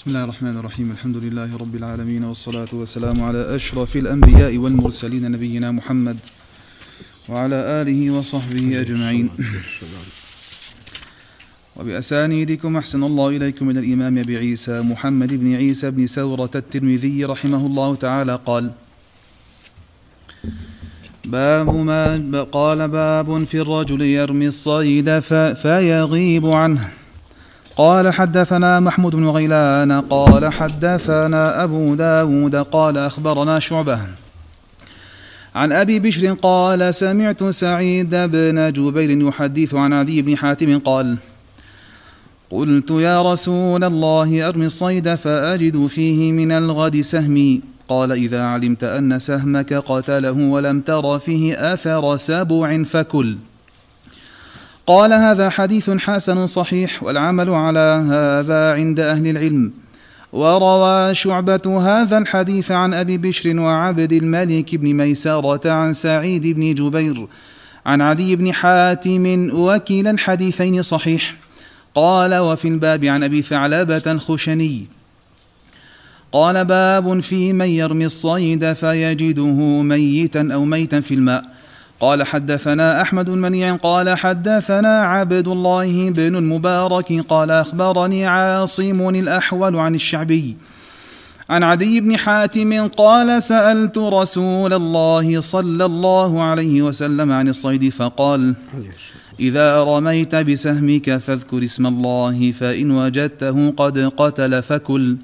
بسم الله الرحمن الرحيم الحمد لله رب العالمين والصلاة والسلام على أشرف الأنبياء والمرسلين نبينا محمد وعلى آله وصحبه أجمعين وبأسانيدكم أحسن الله إليكم من الإمام أبي عيسى محمد بن عيسى بن سورة الترمذي رحمه الله تعالى قال باب ما قال باب في الرجل يرمي الصيد فيغيب عنه قال حدثنا محمود بن غيلان قال حدثنا أبو داود قال أخبرنا شعبة. عن أبي بشر قال سمعت سعيد بن جبير يحدث عن عدي بن حاتم قال قلت يا رسول الله أرمي الصيد فأجد فيه من الغد سهمي. قال إذا علمت أن سهمك قتله ولم تر فيه أثر سبع فكل. قال هذا حديث حسن صحيح والعمل على هذا عند أهل العلم. وروى شعبة هذا الحديث عن أبي بشر وعبد الملك بن ميسرة عن سعيد بن جبير عن عدي بن حاتم وكلا الحديثين صحيح. قال وفي الباب عن أبي ثعلبة الخشني. قال باب في من يرمي الصيد فيجده ميتا أو ميتا في الماء. قال حدثنا أحمد المنيع قال حدثنا عبد الله بن المبارك قال أخبرني عاصم الأحول عن الشعبي عن عدي بن حاتم قال سألت رسول الله صلى الله عليه وسلم عن الصيد فقال إذا رميت بسهمك فاذكر اسم الله فإن وجدته قد قتل فكل.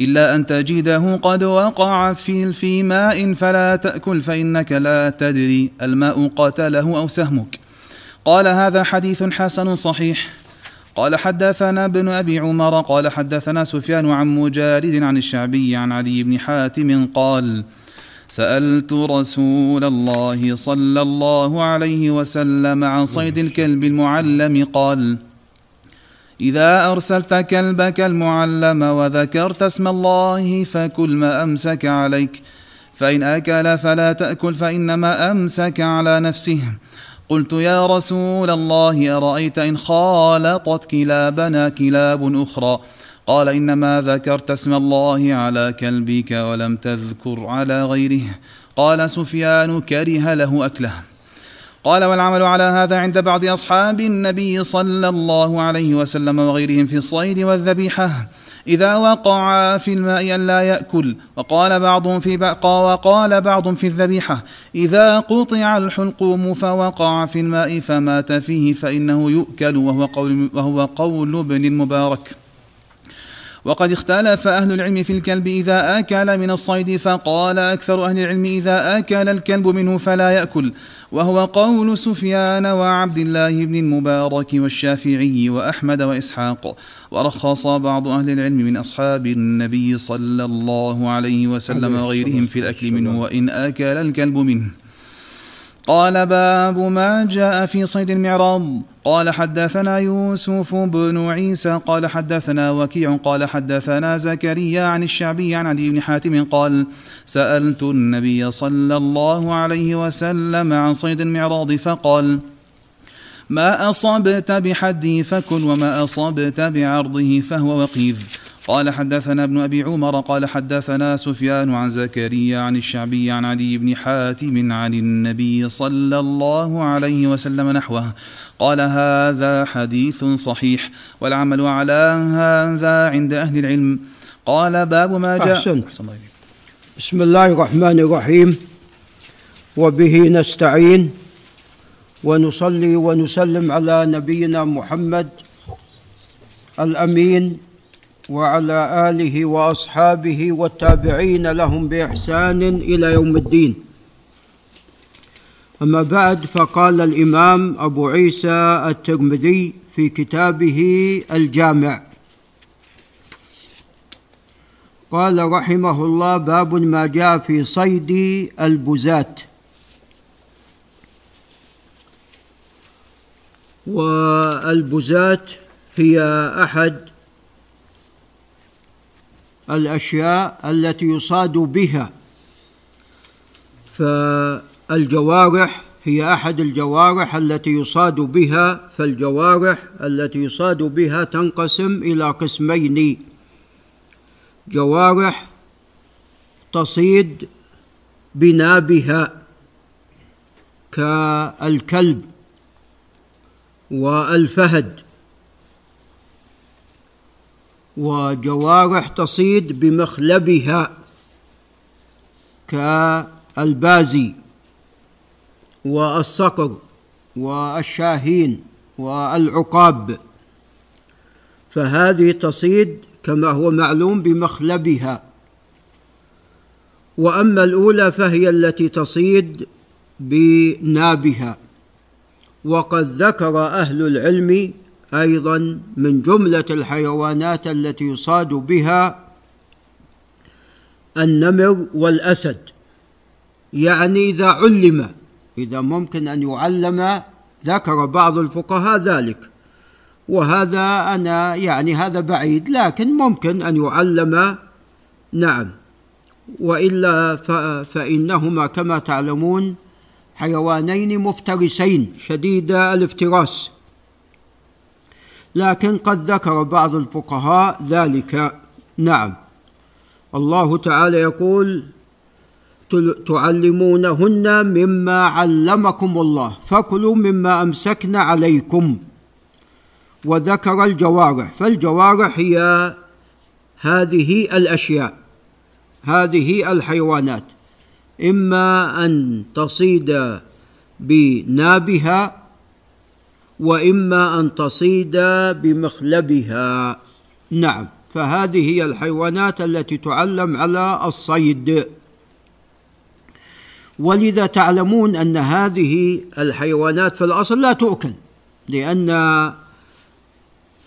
إلا أن تجده قد وقع في في ماء فلا تأكل فإنك لا تدري الماء قتله أو سهمك. قال هذا حديث حسن صحيح. قال حدثنا ابن أبي عمر قال حدثنا سفيان عن مجالد عن الشعبي عن علي بن حاتم قال سألت رسول الله صلى الله عليه وسلم عن صيد الكلب المعلم قال إذا أرسلت كلبك المعلم وذكرت اسم الله فكل ما أمسك عليك. فإن أكل فلا تأكل فإنما أمسك على نفسه. قلت يا رسول الله أرأيت إن خالطت كلابنا كلاب أخرى؟ قال إنما ذكرت اسم الله على كلبك ولم تذكر على غيره. قال سفيان كره له أكله. قال والعمل على هذا عند بعض أصحاب النبي صلى الله عليه وسلم وغيرهم في الصيد والذبيحة. إذا وقع في الماء أن لا يأكل وقال بعضهم في بقى وقال بعض في الذبيحة إذا قطع الحلقوم فوقع في الماء فمات فيه فإنه يؤكل وهو قول, وهو قول ابن المبارك. وقد اختلف أهل العلم في الكلب إذا أكل من الصيد فقال أكثر أهل العلم إذا أكل الكلب منه فلا يأكل. وهو قول سفيان وعبد الله بن المبارك والشافعي وأحمد وإسحاق. ورخص بعض أهل العلم من أصحاب النبي صلى الله عليه وسلم وغيرهم في الأكل منه وإن أكل الكلب منه. قال باب ما جاء في صيد المعراض. قال حدثنا يوسف بن عيسى قال حدثنا وكيع قال حدثنا زكريا عن الشعبي عن عدي بن حاتم قال سألت النبي صلى الله عليه وسلم عن صيد المعراض فقال ما أصبت بحدي فكل وما أصبت بعرضه فهو وقيذ. قال حدثنا ابن أبي عمر قال حدثنا سفيان عن زكريا عن الشعبي عن عدي بن حاتم عن النبي صلى الله عليه وسلم نحوه. قال هذا حديث صحيح والعمل على هذا عند أهل العلم. قال باب ما جاء أحسن. بسم الله الرحمن الرحيم. وبه نستعين ونصلي ونسلم على نبينا محمد الأمين وعلى آله وأصحابه والتابعين لهم بإحسان إلى يوم الدين. أما بعد فقال الإمام أبو عيسى الترمذي في كتابه الجامع. قال رحمه الله باب ما جاء في صيد البزات والبزات هي أحد الأشياء التي يصاد بها. فالجوارح هي أحد الجوارح التي يصاد بها. فالجوارح التي يصاد بها تنقسم إلى قسمين. جوارح تصيد بنابها كالكلب والفهد. وجوارح تصيد بمخلبها كالبازي والصقر والشاهين والعقاب. فهذه تصيد كما هو معلوم بمخلبها. وأما الأولى فهي التي تصيد بنابها. وقد ذكر أهل العلم أيضا من جملة الحيوانات التي يصاد بها النمر والأسد. يعني إذا علم إذا ممكن أن يعلم ذكر بعض الفقهاء ذلك. وهذا أنا يعني هذا بعيد لكن ممكن أن يعلم. نعم. وإلا فإنهما كما تعلمون حيوانين مفترسين شديدا الافتراس. لكن قد ذكر بعض الفقهاء ذلك. نعم. الله تعالى يقول تعلمونهن مما علمكم الله فكلوا مما أمسكن عليكم. وذكر الجوارح فالجوارح هي هذه الأشياء هذه الحيوانات إما أن تصيد بنابها وإما أن تصيد بمخلبها. نعم فهذه هي الحيوانات التي تعلم على الصيد. ولذا تعلمون أن هذه الحيوانات في الأصل لا تؤكل لأن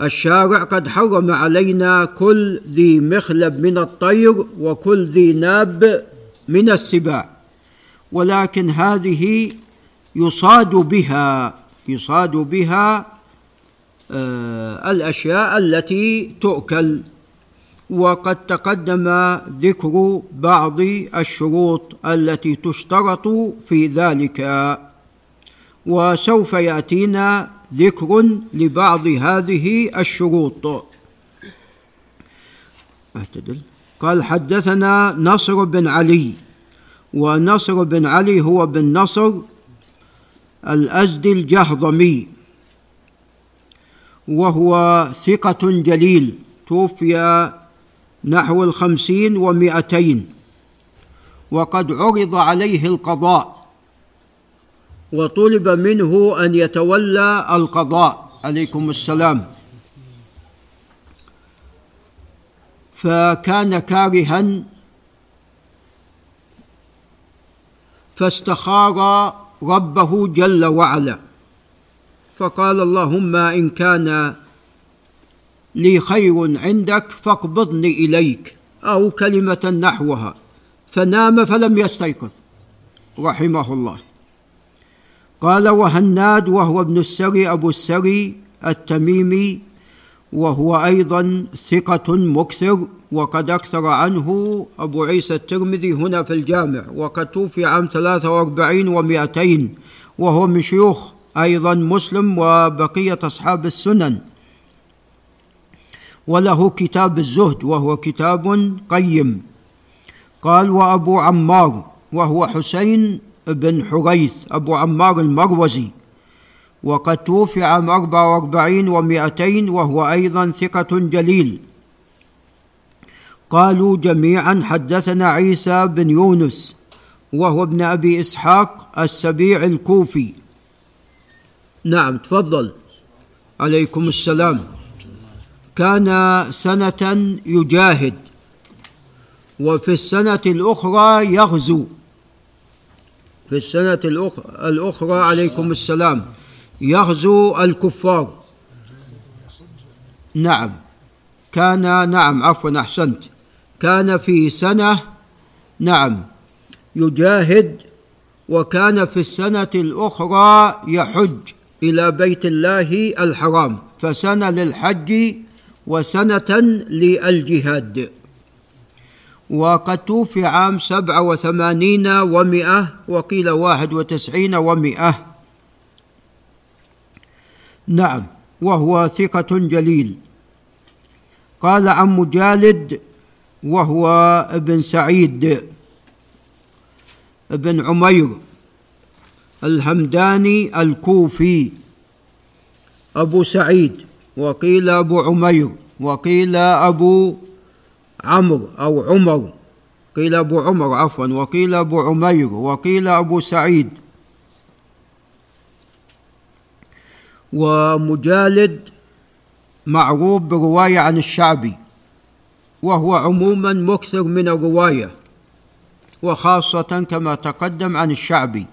الشارع قد حرم علينا كل ذي مخلب من الطير وكل ذي ناب من السباع. ولكن هذه يصاد بها. يصاد بها آه الأشياء التي تؤكل. وقد تقدم ذكر بعض الشروط التي تشترط في ذلك. وسوف يأتينا ذكر لبعض هذه الشروط. أعتدل. قال حدثنا نصر بن علي. ونصر بن علي هو بن نصر الأزدي الجهضمي وهو ثقة جليل توفي نحو الخمسين ومائتين وقد عرض عليه القضاء وطلب منه أن يتولى القضاء. عليكم السلام. فكان كارها فاستخار ربه جل وعلا. فقال اللهم إن كان لي خير عندك فاقبضني إليك أو كلمة نحوها. فنام فلم يستيقظ. رحمه الله. قال وهناد وهو ابن السري أبو السري التميمي وهو أيضا ثقة مكثر وقد أكثر عنه أبو عيسى الترمذي هنا في الجامع وقد توفي عام ثلاثة وأربعين ومائتين وهو من شيوخ أيضا مسلم وبقية أصحاب السنن. وله كتاب الزهد وهو كتاب قيم. قال وأبو عمار وهو حسين بن حريث أبو عمار المروزي. وقد توفي عام أربعة وأربعين ومائتين وهو أيضا ثقة جليل. قالوا جميعا حدثنا عيسى بن يونس وهو ابن أبي إسحاق السبيع الكوفي. نعم تفضل. عليكم السلام. كان سنة يجاهد وفي السنة الأخرى يغزو. في السنة الأخرى عليكم السلام يغزو الكفار. نعم. كان نعم عفوا أحسنت. كان في سنة نعم يجاهد وكان في السنة الأخرى يحج إلى بيت الله الحرام فسنة للحج وسنة للجهاد. وقد توفي عام سبعة وثمانين ومئة وقيل واحد وتسعين ومئة. نعم وهو ثقة جليل. قال عن مجالد وهو ابن سعيد ابن عمير الهمداني الكوفي. أبو سعيد وقيل أبو عمير وقيل أبو عمرو أو عمر قيل أبو عمر عفوا وقيل أبو عمير وقيل أبو سعيد. ومجالد معروف برواية عن الشعبي. وهو عموما مكثر من الرواية وخاصة كما تقدم عن الشعبي.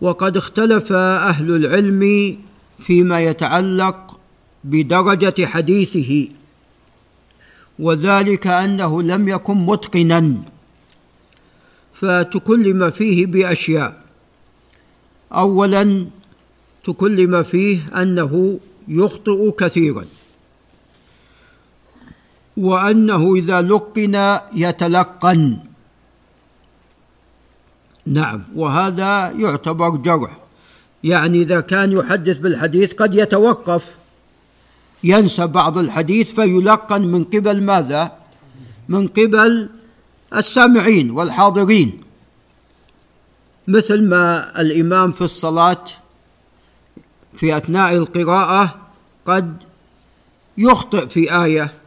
وقد اختلف أهل العلم فيما يتعلق بدرجة حديثه وذلك أنه لم يكن متقنا فتكلم فيه بأشياء. أولا تكلم فيه أنه يخطئ كثيرا. وأنه إذا لقن يتلقن. نعم وهذا يعتبر جرح. يعني إذا كان يحدث بالحديث قد يتوقف. ينسى بعض الحديث فيلقن من قبل ماذا؟ من قبل السامعين والحاضرين. مثل ما الإمام في الصلاة في أثناء القراءة قد يخطئ في آية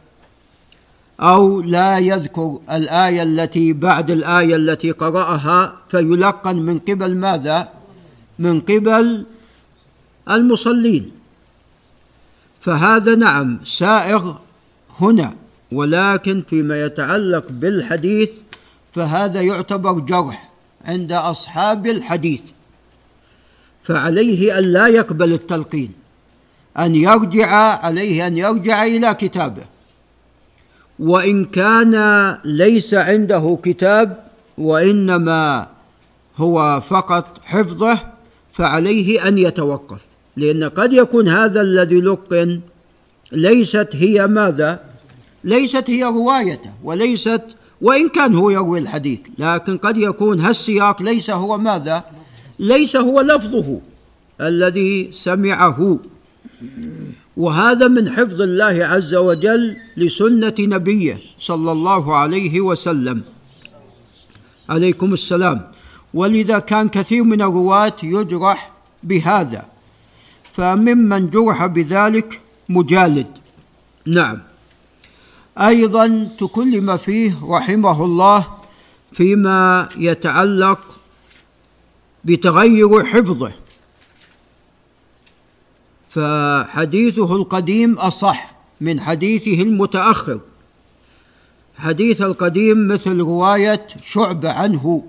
أو لا يذكر الآية التي بعد الآية التي قرأها فيلقن من قبل ماذا؟ من قبل المصلين. فهذا نعم سائغ هنا ولكن فيما يتعلق بالحديث فهذا يعتبر جرح عند أصحاب الحديث. فعليه أن لا يقبل التلقين أن يرجع عليه أن يرجع إلى كتابه. وإن كان ليس عنده كتاب وإنما هو فقط حفظه فعليه أن يتوقف لأن قد يكون هذا الذي لقن ليست هي ماذا؟ ليست هي روايته وليست وإن كان هو يروي الحديث لكن قد يكون هالسياق ليس هو ماذا؟ ليس هو لفظه الذي سمعه وهذا من حفظ الله عز وجل لسنة نبيه صلى الله عليه وسلم. عليكم السلام. ولذا كان كثير من الرواة يجرح بهذا فممن جرح بذلك مجالد. نعم. أيضا تكلم فيه رحمه الله فيما يتعلق بتغير حفظه. فحديثه القديم أصح من حديثه المتأخر. حديث القديم مثل رواية شعبه عنه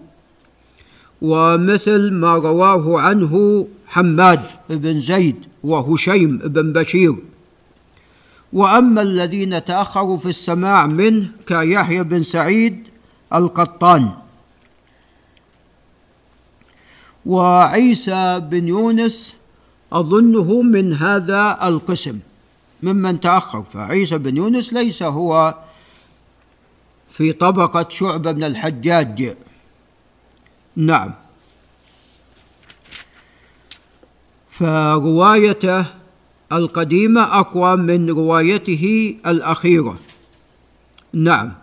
ومثل ما رواه عنه حماد بن زيد وهشيم بن بشير. وأما الذين تأخروا في السماع منه كيحيى بن سعيد القطان وعيسى بن يونس أظنه من هذا القسم ممن تأخر. فعيسى بن يونس ليس هو في طبقة شعبه بن الحجاج. نعم. فروايته القديمة أقوى من روايته الأخيرة. نعم.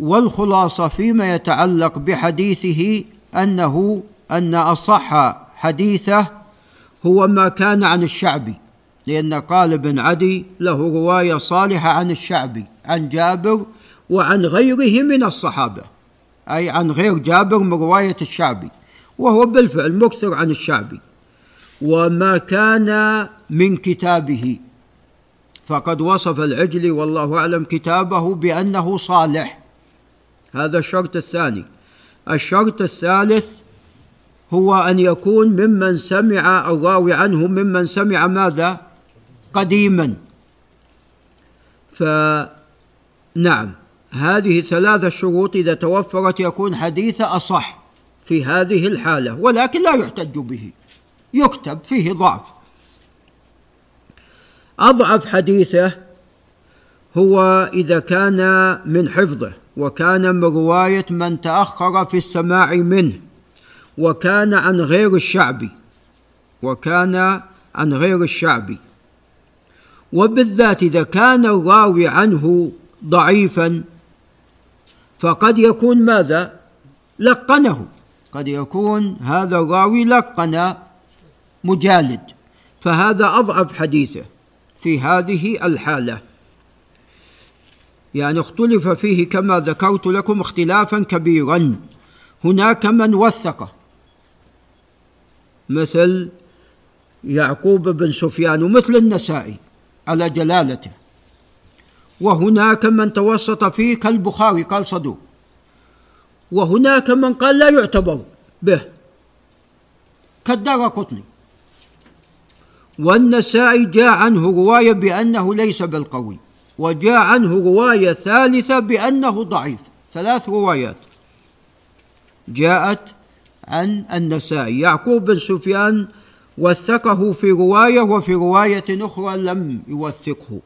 والخلاصة فيما يتعلق بحديثه أنه أن أصح حديثه هو ما كان عن الشعبي لأن قال بن عدي له رواية صالحة عن الشعبي عن جابر وعن غيره من الصحابة أي عن غير جابر من رواية الشعبي وهو بالفعل مكثر عن الشعبي. وما كان من كتابه فقد وصف العجلي والله أعلم كتابه بأنه صالح. هذا الشرط الثاني. الشرط الثالث هو أن يكون ممن سمع الراوي عنه ممن سمع ماذا؟ قديما. فنعم هذه ثلاثة شروط إذا توفرت يكون حديث أصح في هذه الحالة ولكن لا يحتج به. يكتب فيه ضعف. أضعف حديثه هو إذا كان من حفظه وكان من رواية من تأخر في السماع منه. وكان عن غير الشعبي وكان عن غير الشعبي وبالذات إذا كان الراوي عنه ضعيفا فقد يكون ماذا؟ لقنه. قد يكون هذا الراوي لقن مجالد. فهذا أضعف حديثه في هذه الحالة. يعني اختلف فيه كما ذكرت لكم اختلافا كبيرا. هناك من وثقه. مثل يعقوب بن سفيان ومثل النسائي على جلالته. وهناك من توسط فيه كالبخاري قال صدوق. وهناك من قال لا يعتبر به كالدار قطني. والنسائي جاء عنه رواية بأنه ليس بالقوي وجاء عنه رواية ثالثة بأنه ضعيف. ثلاث روايات. جاءت عن النسائي يعقوب بن سفيان وثقه في رواية وفي رواية أخرى لم يوثقه.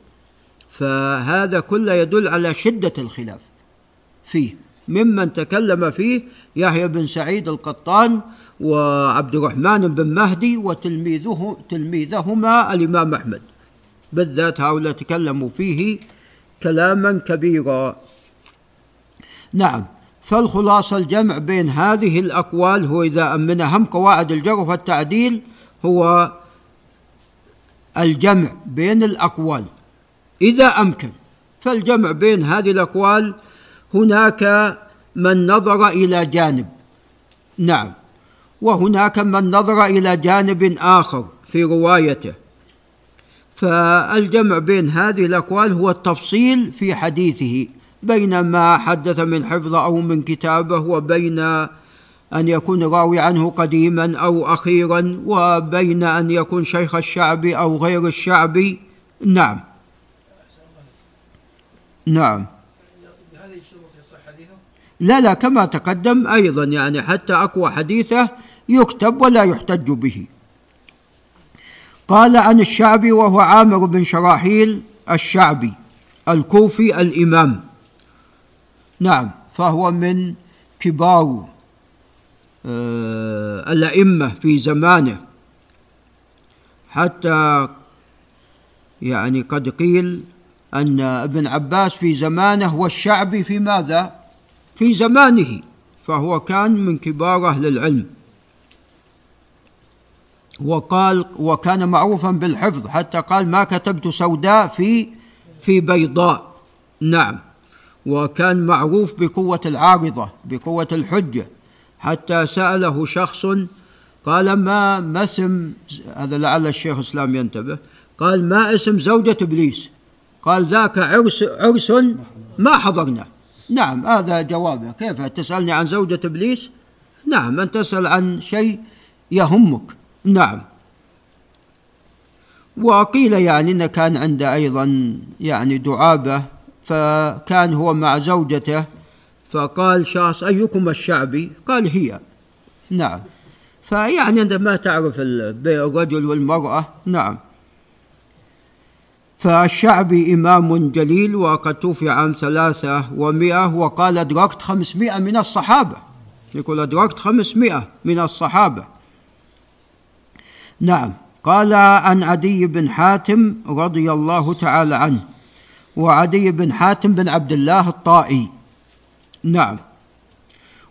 فهذا كله يدل على شدة الخلاف فيه ممن تكلم فيه يحيى بن سعيد القطان وعبد الرحمن بن مهدي وتلميذه تلميذهما الإمام أحمد. بالذات هؤلاء تكلموا فيه كلاما كبيرا. نعم. فالخلاصة الجمع بين هذه الأقوال هو إذا من أهم قواعد الجرح والتعديل هو الجمع بين الأقوال. إذا أمكن فالجمع بين هذه الأقوال هناك من نظر إلى جانب. نعم. وهناك من نظر إلى جانب آخر في روايته. فالجمع بين هذه الأقوال هو التفصيل في حديثه. بين ما حدث من حفظه أو من كتابه وبين أن يكون راوي عنه قديما أو أخيرا وبين أن يكون شيخ الشعبي أو غير الشعبي نعم. نعم. لا لا كما تقدم أيضا يعني حتى أقوى حديثه يكتب ولا يحتج به. قال عن الشعبي وهو عامر بن شراحيل الشعبي الكوفي الإمام. نعم فهو من كبار آه، الأئمة في زمانه. حتى يعني قد قيل أن ابن عباس في زمانه والشعبي في ماذا؟ في زمانه فهو كان من كبار أهل العلم. وقال وكان معروفا بالحفظ حتى قال ما كتبت سوداء في في بيضاء. نعم. وكان معروف بقوة العارضة بقوة الحجة. حتى سأله شخص قال ما ما اسم هذا لعل الشيخ الإسلام ينتبه. قال ما اسم زوجة إبليس؟ قال ذاك عرس عرس ما حضرنا. نعم هذا جوابه كيف؟ تسألني عن زوجة إبليس؟ نعم أن تسأل عن شيء يهمك. نعم. وقيل يعني أن كان عنده أيضا يعني دعابة فكان هو مع زوجته. فقال شخص أيكم الشعبي؟ قال هي. نعم. فيعني أنت ما تعرف الرجل والمرأة. نعم. فالشعبي إمام جليل وقد توفي عام ثلاثة ومئة وقال أدركت خمسمائة من الصحابة. يقول أدركت خمسمائة من الصحابة. نعم. قال عن عدي بن حاتم رضي الله تعالى عنه. وعدي بن حاتم بن عبد الله الطائي. نعم.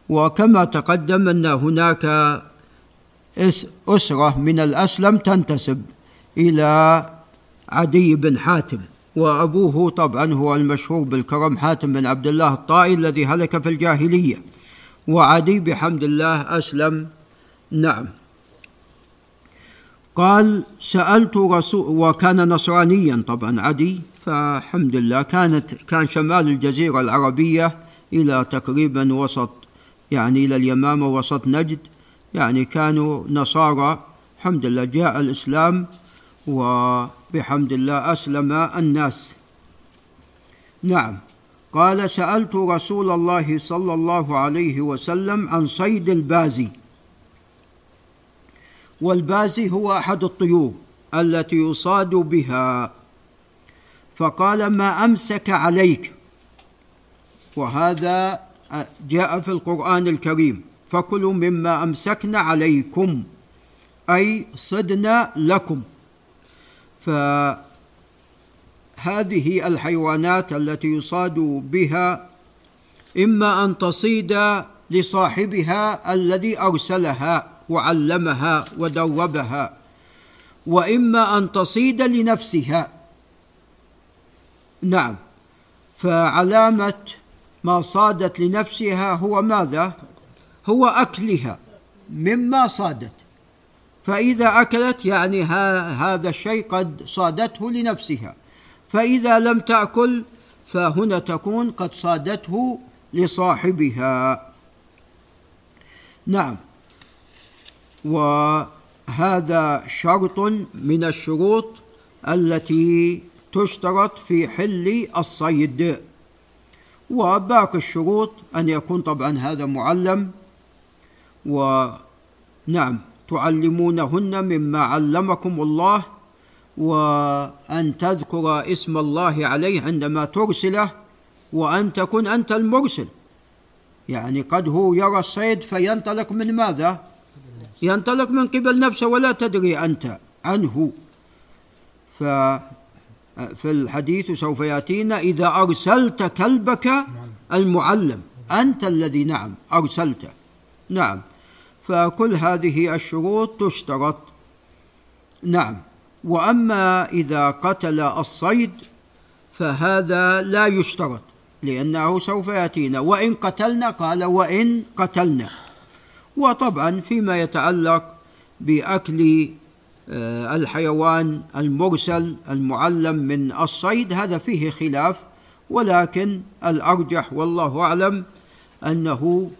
وكما تقدم أن هناك أسرة من الأسلم تنتسب إلى عدي بن حاتم وأبوه طبعا هو المشهور بالكرم حاتم بن عبد الله الطائي الذي هلك في الجاهلية. وعدي بحمد الله أسلم. نعم. قال سألت رسول وكان نصرانيا طبعا عدي فالحمد لله. كانت كان شمال الجزيرة العربية إلى تقريبا وسط يعني إلى اليمامة وسط نجد. يعني كانوا نصارى. الحمد لله. جاء الإسلام وبحمد الله أسلم الناس. نعم. قال سألت رسول الله صلى الله عليه وسلم عن صيد البازي. والبازي هو أحد الطيور التي يصاد بها فقال ما أمسك عليك. وهذا جاء في القرآن الكريم. فكلوا مما امسكنا عليكم أي صدنا لكم. هذه الحيوانات التي يصاد بها إما أن تصيد لصاحبها الذي أرسلها وعلمها ودربها وإما أن تصيد لنفسها. نعم. فعلامة ما صادت لنفسها هو ماذا؟ هو أكلها مما صادت. فإذا أكلت يعني هذا الشيء قد صادته لنفسها. فإذا لم تأكل فهنا تكون قد صادته لصاحبها. نعم. وهذا شرط من الشروط التي تشترط في حل الصيد. وباقي الشروط أن يكون طبعا هذا معلم. ونعم تعلمونهن مما علمكم الله. وأن تذكر اسم الله عليه عندما ترسله. وأن تكون أنت المرسل. يعني قد هو يرى الصيد فينطلق من ماذا؟ ينطلق من قبل نفسه ولا تدري أنت عنه. ففي الحديث سوف يأتينا إذا أرسلت كلبك المعلم. أنت الذي نعم أرسلته نعم. فكل هذه الشروط تشترط. نعم. وأما إذا قتل الصيد فهذا لا يشترط لأنه سوف يأتينا. وإن قتلنا قال وإن قتلنا. وطبعا فيما يتعلق بأكل الحيوان المرسل المعلم من الصيد هذا فيه خلاف ولكن الأرجح والله أعلم أنه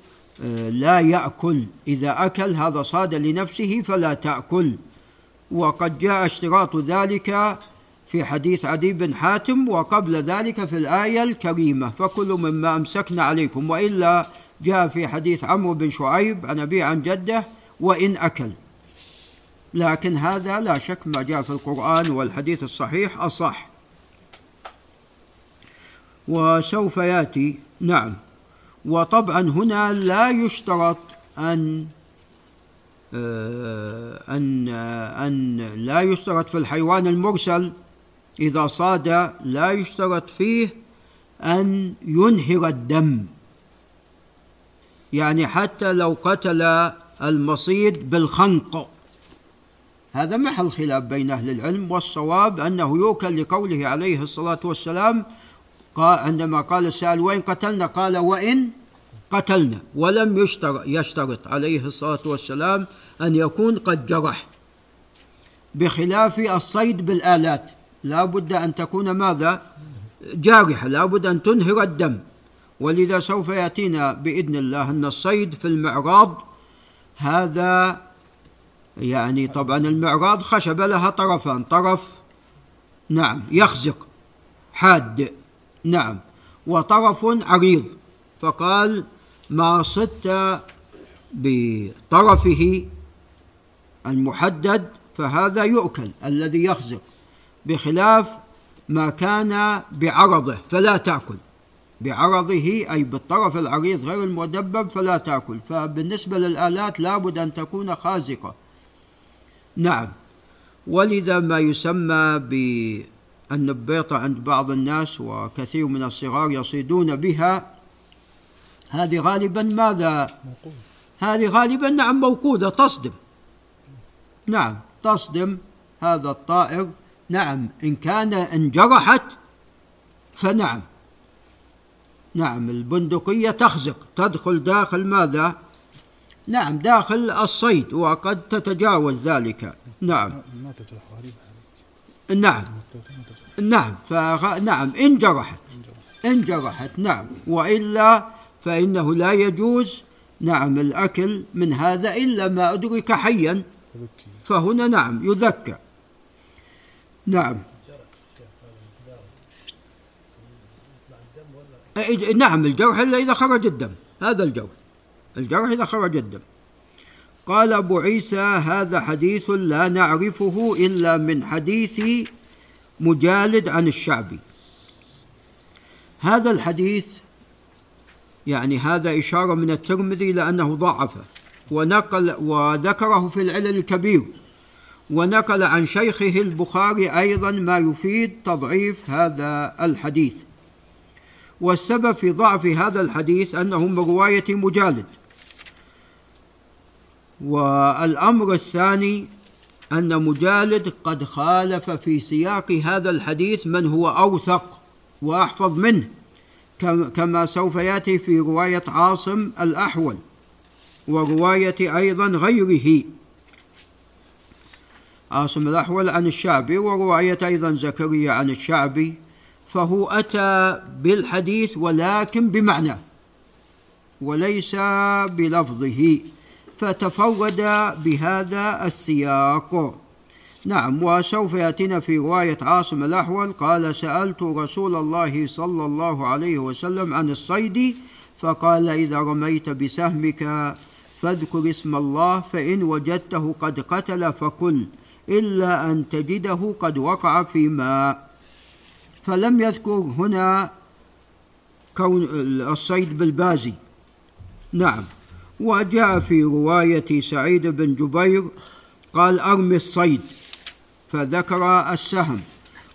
آه، لا يأكل. إذا أكل هذا صاد لنفسه فلا تأكل. وقد جاء اشتراط ذلك في حديث عدي بن حاتم وقبل ذلك في الآية الكريمة. فكلوا مما أمسكنا عليكم وإلا جاء في حديث عمرو بن شعيب عن أبي عن جده وإن أكل. لكن هذا لا شك ما جاء في القرآن والحديث الصحيح أصح. وسوف يأتي نعم. وطبعا هنا لا يشترط أن آه، أن أن لا يشترط في الحيوان المرسل. إذا صاد لا يشترط فيه أن ينهر الدم. يعني حتى لو قتل المصيد بالخنق. هذا محل خلاف بين أهل العلم والصواب أنه يوكل لقوله عليه الصلاة والسلام عندما قال السائل وإن قتلنا قال وإن قتلنا ولم يشترط, عليه الصلاة والسلام أن يكون قد جرح. بخلاف الصيد بالآلات لا بد أن تكون ماذا؟ جارحة لا بد أن تنهر الدم. ولذا سوف يأتينا بإذن الله أن الصيد في المعراض هذا يعني طبعا المعراض خشبه لها طرفان طرف نعم يخزق حاد نعم وطرف عريض. فقال ما صدت بطرفه المحدد فهذا يؤكل الذي يخزق بخلاف ما كان بعرضه فلا تأكل. بعرضه أي بالطرف العريض غير المدبب فلا تأكل. فبالنسبة للآلات لابد أن تكون خازقة. نعم. ولذا ما يسمى بالنبيطة عند بعض الناس وكثير من الصغار يصيدون بها هذه غالبا ماذا؟ هذه غالبا نعم موقوذة تصدم. نعم تصدم هذا الطائر. نعم إن كان انجرحت فنعم. نعم البندقية تخزق تدخل داخل ماذا؟ نعم داخل الصيد وقد تتجاوز ذلك. نعم. غريبة نعم. نعم فغ... نعم إن جرحت. إن جرحت. نعم. وإلا فإنه لا يجوز نعم الأكل من هذا إلا ما أدرك حيا. فهنا نعم يذكى نعم. نعم الجرح إلا إذا خرج الدم. هذا الجرح. الجرح إذا خرج الدم قال أبو عيسى هذا حديث لا نعرفه إلا من حديث مجالد عن الشعبي. هذا الحديث يعني هذا إشارة من الترمذي لأنه ضعفه ونقل وذكره في العلل الكبير ونقل عن شيخه البخاري أيضا ما يفيد تضعيف هذا الحديث. والسبب في ضعف هذا الحديث أنه من رواية مجالد. والأمر الثاني أن مجالد قد خالف في سياق هذا الحديث من هو أوثق وأحفظ منه كما سوف يأتي في رواية عاصم الأحول ورواية أيضا غيره. عاصم الأحول عن الشعبي ورواية أيضا زكريا عن الشعبي فهو أتى بالحديث ولكن بمعنى وليس بلفظه. فتفرد بهذا السياق. نعم وسوف يأتينا في رواية عاصم الأحول قال سألت رسول الله صلى الله عليه وسلم عن الصيد فقال إذا رميت بسهمك فاذكر اسم الله فإن وجدته قد قتل فكل إلا أن تجده قد وقع في ماء. فلم يذكر هنا كون الصيد بالبازي. نعم. وجاء في رواية سعيد بن جبير قال أرمي الصيد فذكر السهم.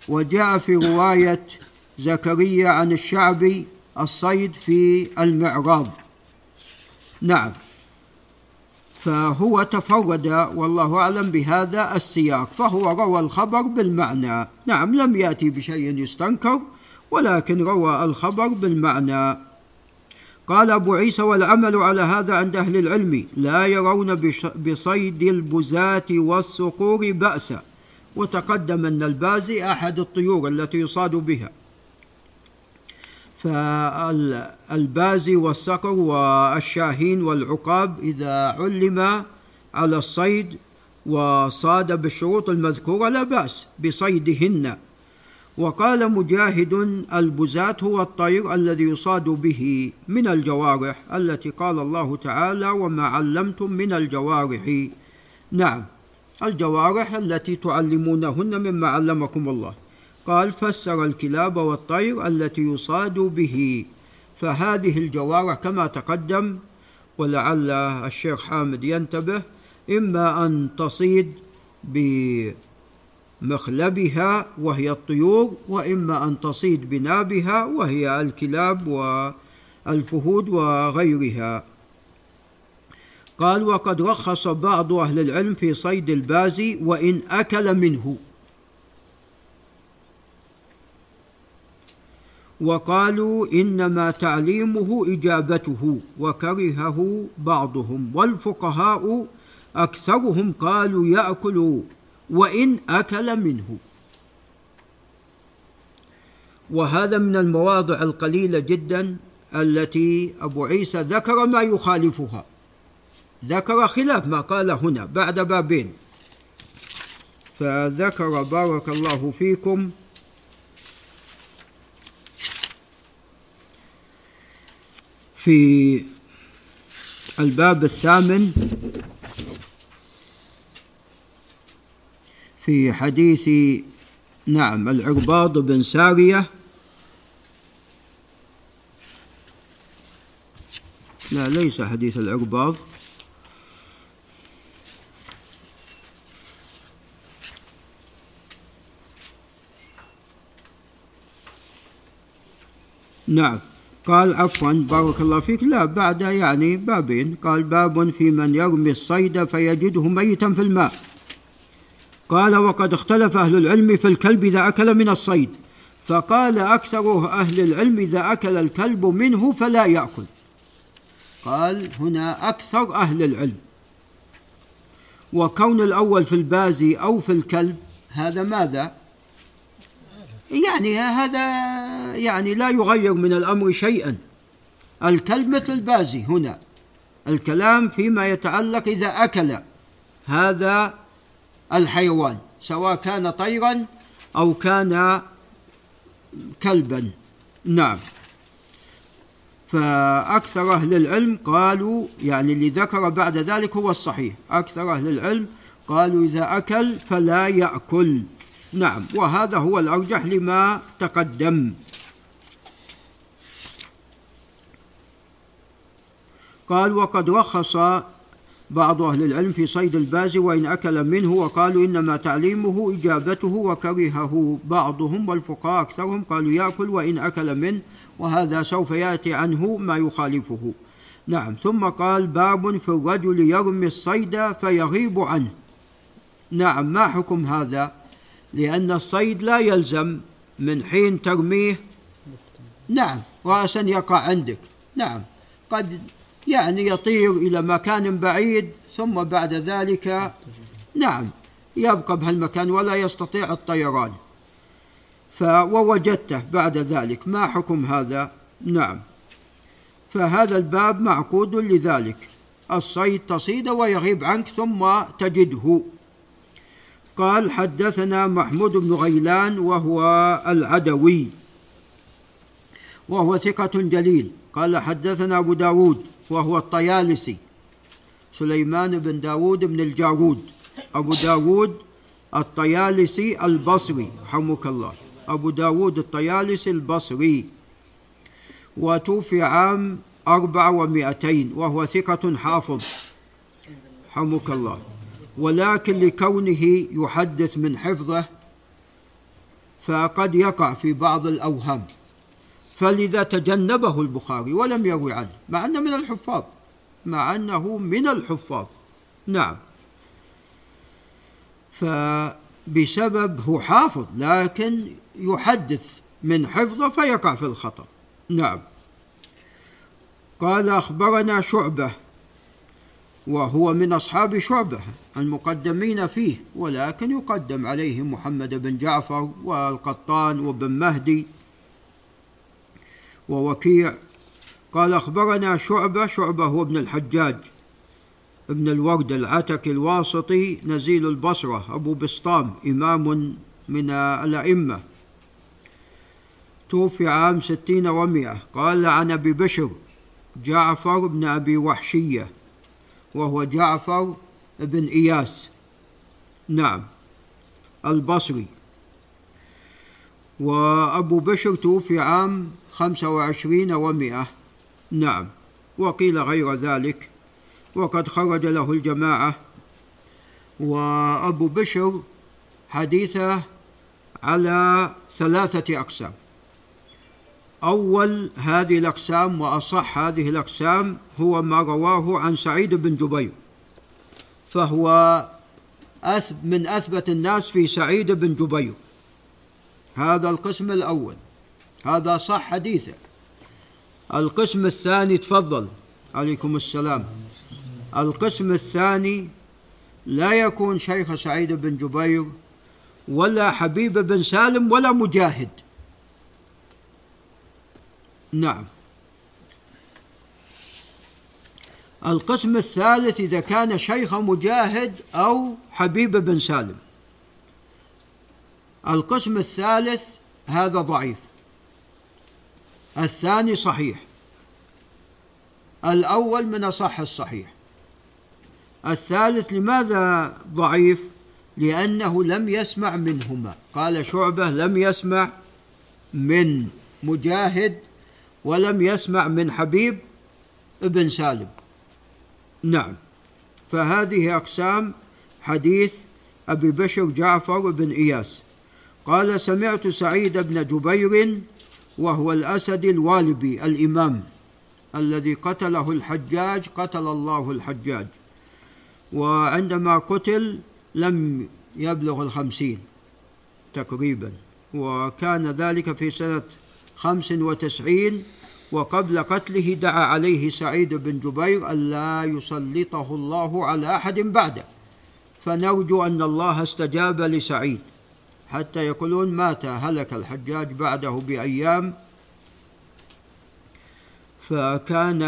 وجاء في رواية زكريا عن الشعبي الصيد في المعراض. نعم. فهو تفرد والله أعلم بهذا السياق فهو روى الخبر بالمعنى. نعم لم يأتي بشيء يستنكر ولكن روى الخبر بالمعنى. قال أبو عيسى والعمل على هذا عند أهل العلم لا يرون بصيد البزاة والصقور بأسا وتقدم أن البازي أحد الطيور التي يصاد بها. فالبازي والصقر والشاهين والعقاب إذا علم على الصيد وصاد بالشروط المذكورة لا بأس بصيدهن. وقال مجاهد البزات هو الطير الذي يصاد به من الجوارح التي قال الله تعالى وما علمتم من الجوارح. نعم الجوارح التي تعلمونهن مما علمكم الله. قال فسر الكلاب والطير التي يصاد به. فهذه الجوارح كما تقدم ولعل الشيخ حامد ينتبه إما أن تصيد بمخلبها وهي الطيور وإما أن تصيد بنابها وهي الكلاب والفهود وغيرها. قال وقد رخص بعض أهل العلم في صيد البازي وإن أكل منه. وقالوا إنما تعليمه إجابته وكرهه بعضهم والفقهاء أكثرهم قالوا ياكل وإن أكل منه. وهذا من المواضع القليلة جدا التي أبو عيسى ذكر ما يخالفها. ذكر خلاف ما قال هنا بعد بابين. فذكر بارك الله فيكم. في الباب الثامن. في حديث نعم العرباض بن سارية. لا ليس حديث العرباض نعم. قال عفوا بارك الله فيك. لا بعد يعني بابين. قال باب في من يرمي الصيد فيجده ميتا في الماء. قال وقد اختلف أهل العلم في الكلب إذا أكل من الصيد. فقال أكثر أهل العلم إذا أكل الكلب منه فلا يأكل. قال هنا أكثر أهل العلم. وكون الأول في البازي أو في الكلب هذا ماذا؟ يعني هذا يعني لا يغير من الأمر شيئا. الكلب مثل البازي هنا الكلام فيما يتعلق إذا أكل. هذا الحيوان سواء كان طيرا أو كان كلبا. نعم. فأكثر أهل العلم قالوا يعني اللي ذكر بعد ذلك هو الصحيح. أكثر أهل العلم قالوا إذا أكل فلا يأكل. نعم. وهذا هو الأرجح لما تقدم. قال وقد رخص بعض أهل العلم في صيد الباز وإن أكل منه وقالوا إنما تعليمه إجابته وكرهه بعضهم والفقهاء أكثرهم قالوا يأكل وإن أكل منه وهذا سوف يأتي عنه ما يخالفه. نعم ثم قال باب في الرجل يرمي الصيد فيغيب عنه. نعم ما حكم هذا؟ لأن الصيد لا يلزم من حين ترميه. نعم رأسا يقع عندك. نعم قد يعني يطير إلى مكان بعيد ثم بعد ذلك نعم يبقى بهالمكان ولا يستطيع الطيران. فوجدته بعد ذلك. ما حكم هذا؟ نعم. فهذا الباب معقود لذلك. الصيد تصيد ويغيب عنك ثم تجده. قال حدثنا محمود بن غيلان وهو العدوي وهو ثقة جليل. قال حدثنا أبو داود وهو الطيالسي. سليمان بن داود بن الجارود أبو داود الطيالسي البصري حمك الله. أبو داود الطيالسي البصري. وتوفي عام أربع ومائتين وهو ثقة حافظ. حمك الله. ولكن لكونه يحدث من حفظه فقد يقع في بعض الأوهام. فلذا تجنبه البخاري ولم يروي عنه مع أنه من الحفاظ مع أنه من الحفاظ. نعم. فبسبب هو حافظ لكن يحدث من حفظه فيقع في الخطأ. نعم. قال أخبرنا شعبة وهو من أصحاب شعبة المقدمين فيه ولكن يقدم عليه محمد بن جعفر والقطان وبن مهدي ووكيع قال أخبرنا شعبة شعبة هو ابن الحجاج ابن الورد العتكي الواسطي نزيل البصرة أبو بسطام إمام من الأئمة. توفي عام ستين ومئة. قال عن أبي بشر جعفر بن أبي وحشية وهو جعفر بن إياس. نعم البصري. وأبو بشر توفي عام خمسة وعشرين ومائة نعم. وقيل غير ذلك. وقد خرج له الجماعة. وأبو بشر حديثه على ثلاثة أقسام. أول هذه الأقسام وأصح هذه الأقسام هو ما رواه عن سعيد بن جبير. فهو من أثبت الناس في سعيد بن جبير. هذا القسم الأول. هذا صح حديثه القسم الثاني تفضل. عليكم السلام. القسم الثاني لا يكون شيخ سعيد بن جبير ولا حبيب بن سالم ولا مجاهد. نعم. القسم الثالث إذا كان شيخ مجاهد أو حبيب بن سالم. القسم الثالث هذا ضعيف. الثاني صحيح. الأول من أصح الصحيح. الثالث لماذا ضعيف؟ لأنه لم يسمع منهما. قال شعبة لم يسمع من مجاهد ولم يسمع من حبيب ابن سالم. نعم. فهذه أقسام حديث أبي بشر جعفر بن إياس. قال سمعت سعيد بن جبير وهو الأسد الوالبي الإمام الذي قتله الحجاج قتل الله الحجاج. وعندما قتل لم يبلغ الخمسين تقريبا وكان ذلك في سنة خمس وتسعين وقبل قتله دعا عليه سعيد بن جبير ألا يسلطه الله على أحد بعده. فنرجو أن الله استجاب لسعيد. حتى يقولون مات هلك الحجاج بعده بأيام. فكان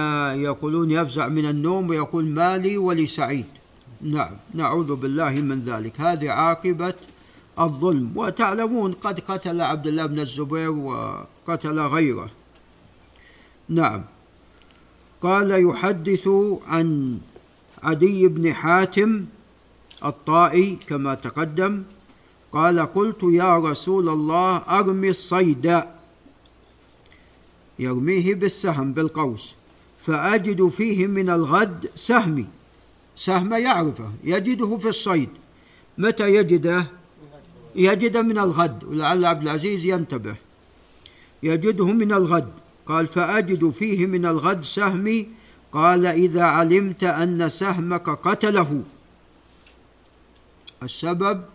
يقولون يفزع من النوم ويقول مالي ولسعيد نعم نعوذ بالله من ذلك. هذه عاقبة الظلم. وتعلمون قد قتل عبد الله بن الزبير وقتل غيره. نعم. قال يحدث عن عدي بن حاتم الطائي كما تقدم. قال قلت يا رسول الله أرمي الصيد. يرميه بالسهم بالقوس فأجد فيه من الغد سهمي. سهم يعرفه يجده في الصيد. متى يجده؟ يجده من الغد ولعل عبد العزيز ينتبه. يجده من الغد. قال فأجد فيه من الغد سهمي. قال إذا علمت أن سهمك قتله. السبب؟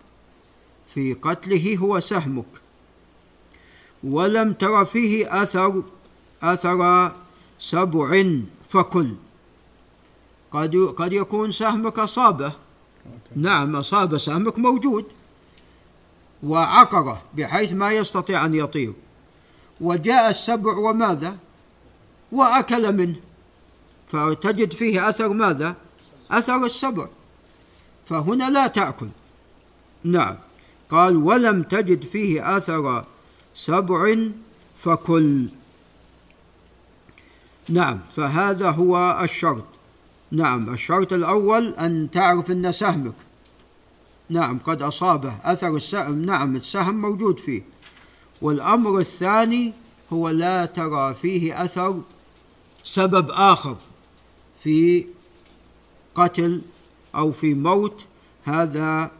في قتله هو سهمك. ولم تر فيه أثر أثر سبع فكل. قد قد يكون سهمك أصابه نعم أصاب سهمك موجود. وعقره بحيث ما يستطيع أن يطير. وجاء السبع وماذا؟ وأكل منه. فتجد فيه أثر ماذا؟ أثر السبع. فهنا لا تأكل. نعم. قال ولم تجد فيه أثر سبع فكل. نعم فهذا هو الشرط. نعم الشرط الأول أن تعرف أن سهمك. نعم قد أصابه أثر السهم. نعم السهم موجود فيه. والأمر الثاني هو لا ترى فيه أثر سبب آخر في قتل أو في موت هذا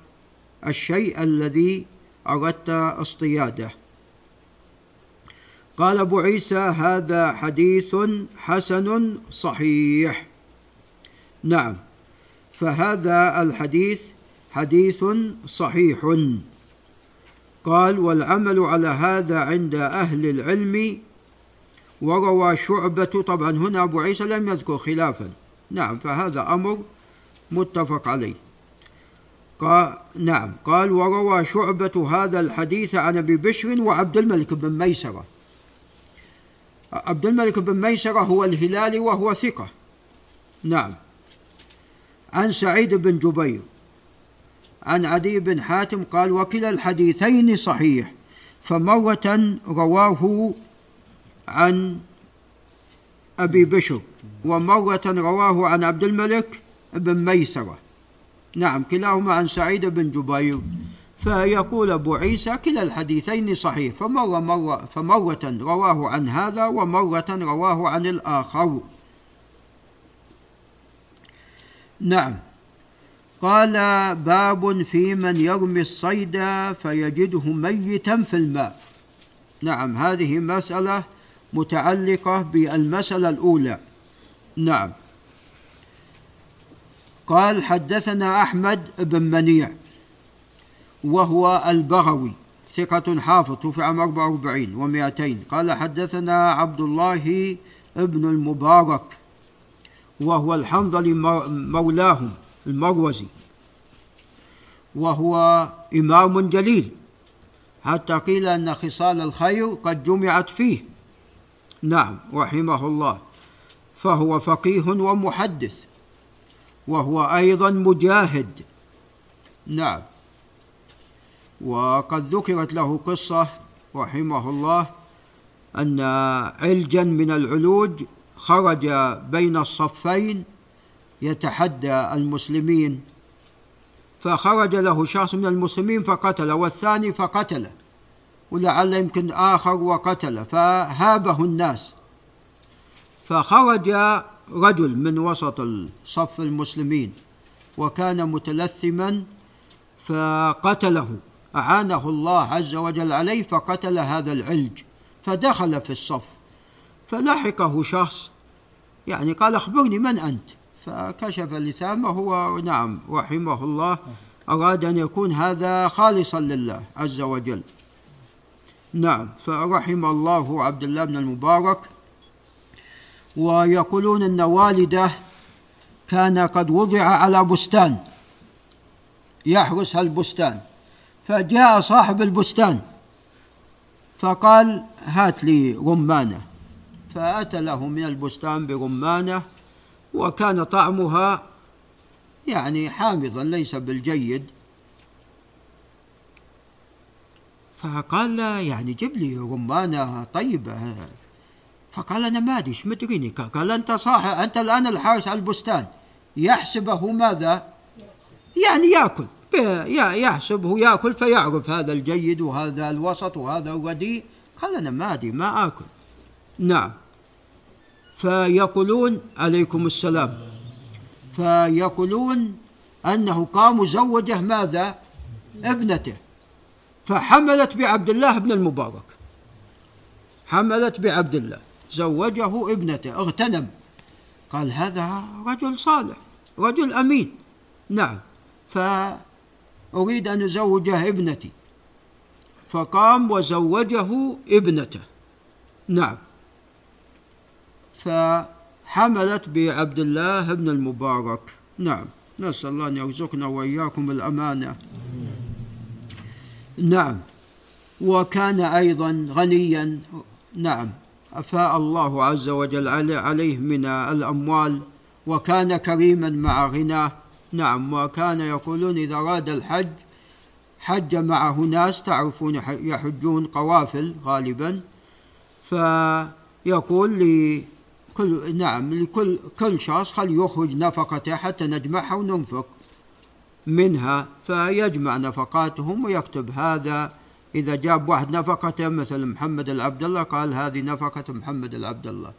الشيء الذي أردت اصطياده. قال أبو عيسى هذا حديث حسن صحيح. نعم فهذا الحديث حديث صحيح. قال والعمل على هذا عند أهل العلم. وروى شعبة طبعا هنا أبو عيسى لم يذكر خلافا. نعم فهذا أمر متفق عليه. قال نعم. قال وروى شعبة هذا الحديث عن أبي بشر وعبد الملك بن ميسرة. عبد الملك بن ميسرة هو الهلالي وهو ثقة. نعم. عن سعيد بن جبير عن عدي بن حاتم قال وكلا الحديثين صحيح فمرة رواه عن أبي بشر ومرة رواه عن عبد الملك بن ميسرة. نعم كلاهما عن سعيد بن جبير. فيقول أبو عيسى كلا الحديثين صحيح فمرة مرة فمرة رواه عن هذا ومرة رواه عن الآخر. نعم. قال باب في من يرمي الصيد فيجده ميتا في الماء. نعم هذه مسألة متعلقة بالمسألة الأولى. نعم. قال حدثنا أحمد بن منيع وهو البغوي ثقة حافظ توفي عام 44 و200 قال حدثنا عبد الله ابن المبارك وهو الحنظلي مولاهم المروزي وهو إمام جليل. حتى قيل أن خصال الخير قد جمعت فيه. نعم رحمه الله. فهو فقيه ومحدث. وهو أيضا مجاهد. نعم. وقد ذكرت له قصة رحمه الله أن علجا من العلوج خرج بين الصفين يتحدى المسلمين. فخرج له شخص من المسلمين فقتله والثاني فقتله ولعل يمكن آخر وقتله فهابه الناس. فخرج رجل من وسط صف المسلمين وكان متلثما فقتله أعانه الله عز وجل عليه فقتل هذا العلج فدخل في الصف فلحقه شخص يعني قال أخبرني من أنت؟ فكشف لثامه هو نعم رحمه الله أراد أن يكون هذا خالصا لله عز وجل. نعم فرحم الله عبد الله بن المبارك. ويقولون أن والده كان قد وضع على بستان يحرس هالبستان فجاء صاحب البستان فقال هات لي رمانة. فأتى له من البستان برمانة وكان طعمها يعني حامضا ليس بالجيد. فقال يعني جيب لي رمانة طيبة. فقال أنا ما إيش مدريني قال أنت صاحب أنت الآن الحارس على البستان. يحسبه ماذا؟ يعني يأكل. يحسبه يأكل فيعرف هذا الجيد وهذا الوسط وهذا الرديء. قال أنا ما أدري ما آكل. نعم. فيقولون عليكم السلام. فيقولون أنه قام وزوجه ماذا؟ ابنته. فحملت بعبد الله بن المبارك. حملت بعبد الله. زوجه ابنته اغتنم. قال هذا رجل صالح رجل أمين. نعم. فأريد أن أزوجه ابنتي. فقام وزوجه ابنته. نعم. فحملت بعبد الله بن المبارك. نعم. نسأل الله أن يرزقنا وإياكم الأمانة. نعم. وكان أيضا غنيا. نعم. أفاء الله عز وجل عليه من الأموال وكان كريما مع غناه. نعم وكان يقولون إذا أراد الحج حج معه ناس تعرفون يحجون قوافل غالبا. فيقول لكل نعم لكل كل شخص خل يخرج نفقته حتى نجمعها وننفق منها فيجمع نفقاتهم ويكتب هذا إذا جاب واحد نفقته مثل محمد العبد الله قال هذه نفقة محمد العبد الله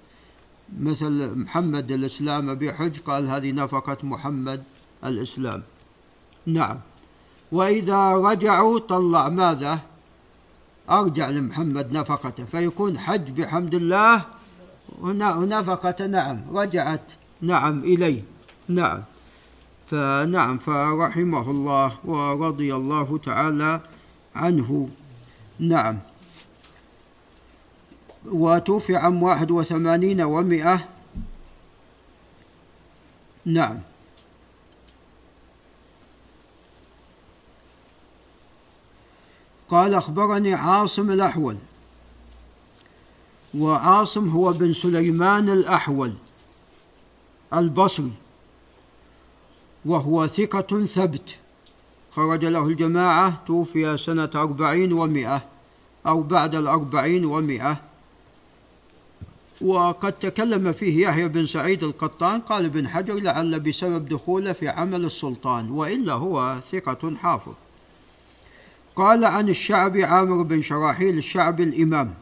مثل محمد الإسلام بحج قال هذه نفقة محمد الإسلام. نعم. وإذا رجعوا طلع ماذا؟ أرجع لمحمد نفقته فيكون حج بحمد الله. ونفقة نعم. رجعت نعم إليه. نعم. فنعم فرحمه الله ورضي الله تعالى عنه. نعم. وتوفي عام واحد وثمانين ومائة. نعم. قال أخبرني عاصم الأحول. وعاصم هو بن سليمان الأحول البصري. وهو ثقة ثبت. خرج له الجماعة توفي سنة أربعين ومائة. أو بعد الأربعين ومائة وقد تكلم فيه يحيى بن سعيد القطان قال ابن حجر لعل بسبب دخوله في عمل السلطان وإلا هو ثقة حافظ. قال عن الشعبي عامر بن شراحيل الشعبي الإمام.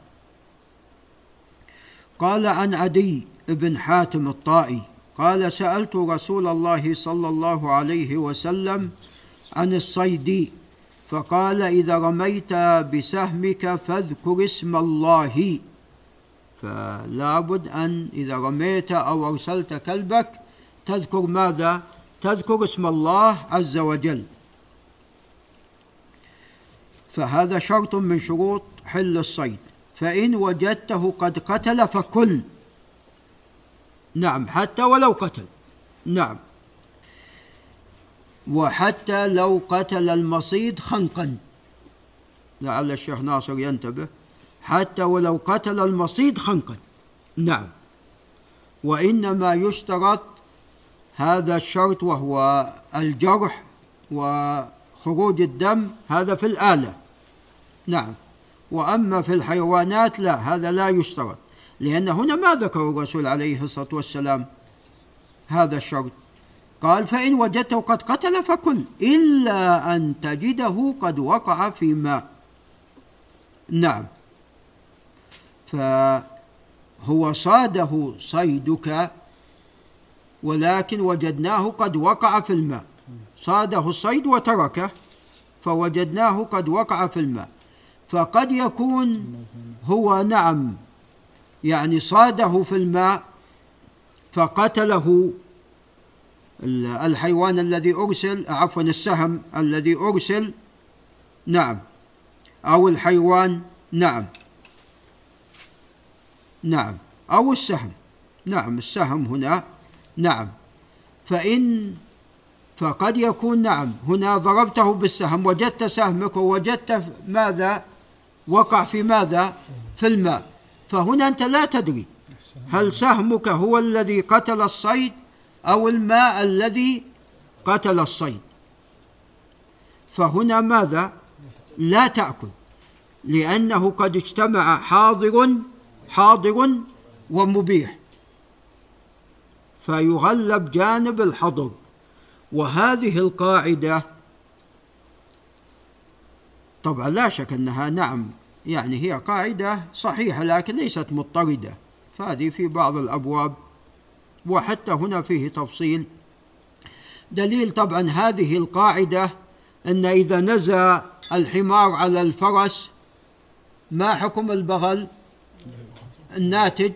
قال عن عدي بن حاتم الطائي قال سألت رسول الله صلى الله عليه وسلم عن الصيد فقال إذا رميت بسهمك فاذكر اسم الله. فلا بد أن إذا رميت أو أرسلت كلبك تذكر ماذا؟ تذكر اسم الله عز وجل. فهذا شرط من شروط حل الصيد. فإن وجدته قد قتل فكل. نعم حتى ولو قتل. نعم. وحتى لو قتل المصيد خنقا. لعل الشيخ ناصر ينتبه. حتى ولو قتل المصيد خنقا. نعم. وإنما يشترط هذا الشرط وهو الجرح وخروج الدم هذا في الآلة. نعم. وأما في الحيوانات لا هذا لا يشترط. لأن هنا ما ذكر الرسول عليه الصلاة والسلام هذا الشرط. قال فإن وجدته قد قتل فكل إلا أن تجده قد وقع في ماء نعم. فهو صاده صيدك ولكن وجدناه قد وقع في الماء. صاده الصيد وتركه فوجدناه قد وقع في الماء. فقد يكون هو نعم يعني صاده في الماء فقتله الحيوان الذي أرسل عفوا السهم الذي أرسل نعم. أو الحيوان نعم. نعم. أو السهم نعم. السهم هنا نعم. فإن فقد يكون نعم. هنا ضربته بالسهم وجدت سهمك ووجدت ماذا؟ وقع في ماذا؟ في الماء. فهنا أنت لا تدري هل سهمك هو الذي قتل الصيد أو الماء الذي قتل الصيد. فهنا ماذا؟ لا تأكل لأنه قد اجتمع حاضر حاضر ومبيح فيغلب جانب الحضر. وهذه القاعدة طبعا لا شك أنها نعم يعني هي قاعدة صحيحة لكن ليست مضطردة. فهذه في بعض الأبواب. وحتى هنا فيه تفصيل. دليل طبعا هذه القاعدة أن إذا نزى الحمار على الفرس ما حكم البغل؟ الناتج؟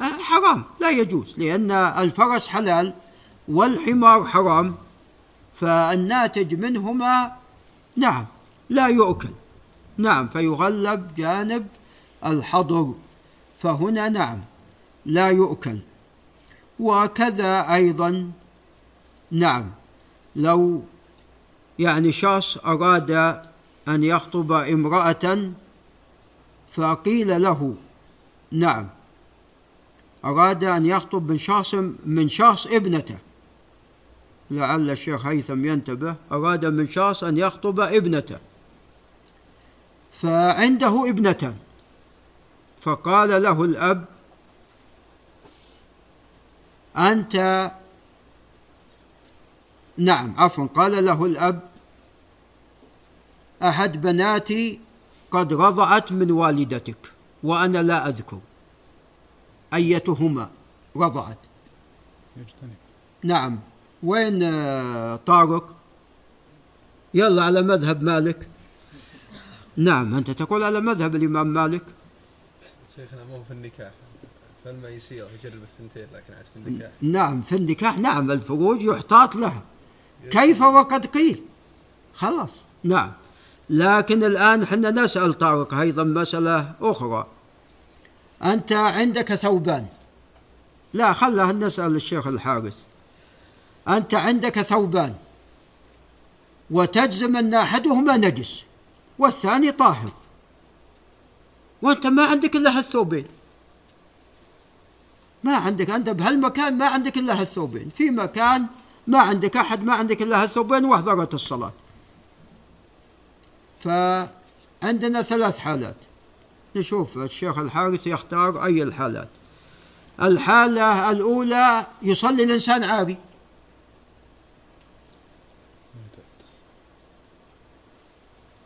آه، حرام لا يجوز لأن الفرس حلال والحمار حرام فالناتج منهما نعم لا يؤكل. نعم فيغلب جانب الحظر فهنا نعم لا يؤكل. وكذا أيضا. نعم. لو يعني شخص أراد أن يخطب امرأة فقيل له نعم. أراد أن يخطب من شخص من شخص ابنته. لعل الشيخ هيثم ينتبه أراد من شخص أن يخطب ابنته. فعنده ابنتان. فقال له الأب أنت نعم عفوا قال له الأب أحد بناتي قد رضعت من والدتك وأنا لا أذكر. أيتهما رضعت؟ نعم. وين آه، طارق؟ يلا على مذهب مالك. نعم أنت تقول على مذهب الإمام مالك. شيخنا مو في النكاح. فلما يسير يجرب الثنتين لكن عاد في النكاح. نعم في النكاح نعم الفروج يحتاط لها. كيف وقد قيل؟ خلاص نعم. لكن الآن إحنا نسأل طارق أيضا مسألة أخرى. أنت عندك ثوبان. لا خلها نسأل الشيخ الحارث. أنت عندك ثوبان. وتجزم أن أحدهما نجس والثاني طاهر. وأنت ما عندك إلا هالثوبين. ما عندك أنت بهالمكان ما عندك إلا هالثوبين. في مكان ما عندك أحد ما عندك إلا هالثوبين واحضرت الصلاة. فعندنا ثلاث حالات. نشوف الشيخ الحارث يختار أي الحالات. الحالة الأولى يصلي الإنسان عاري.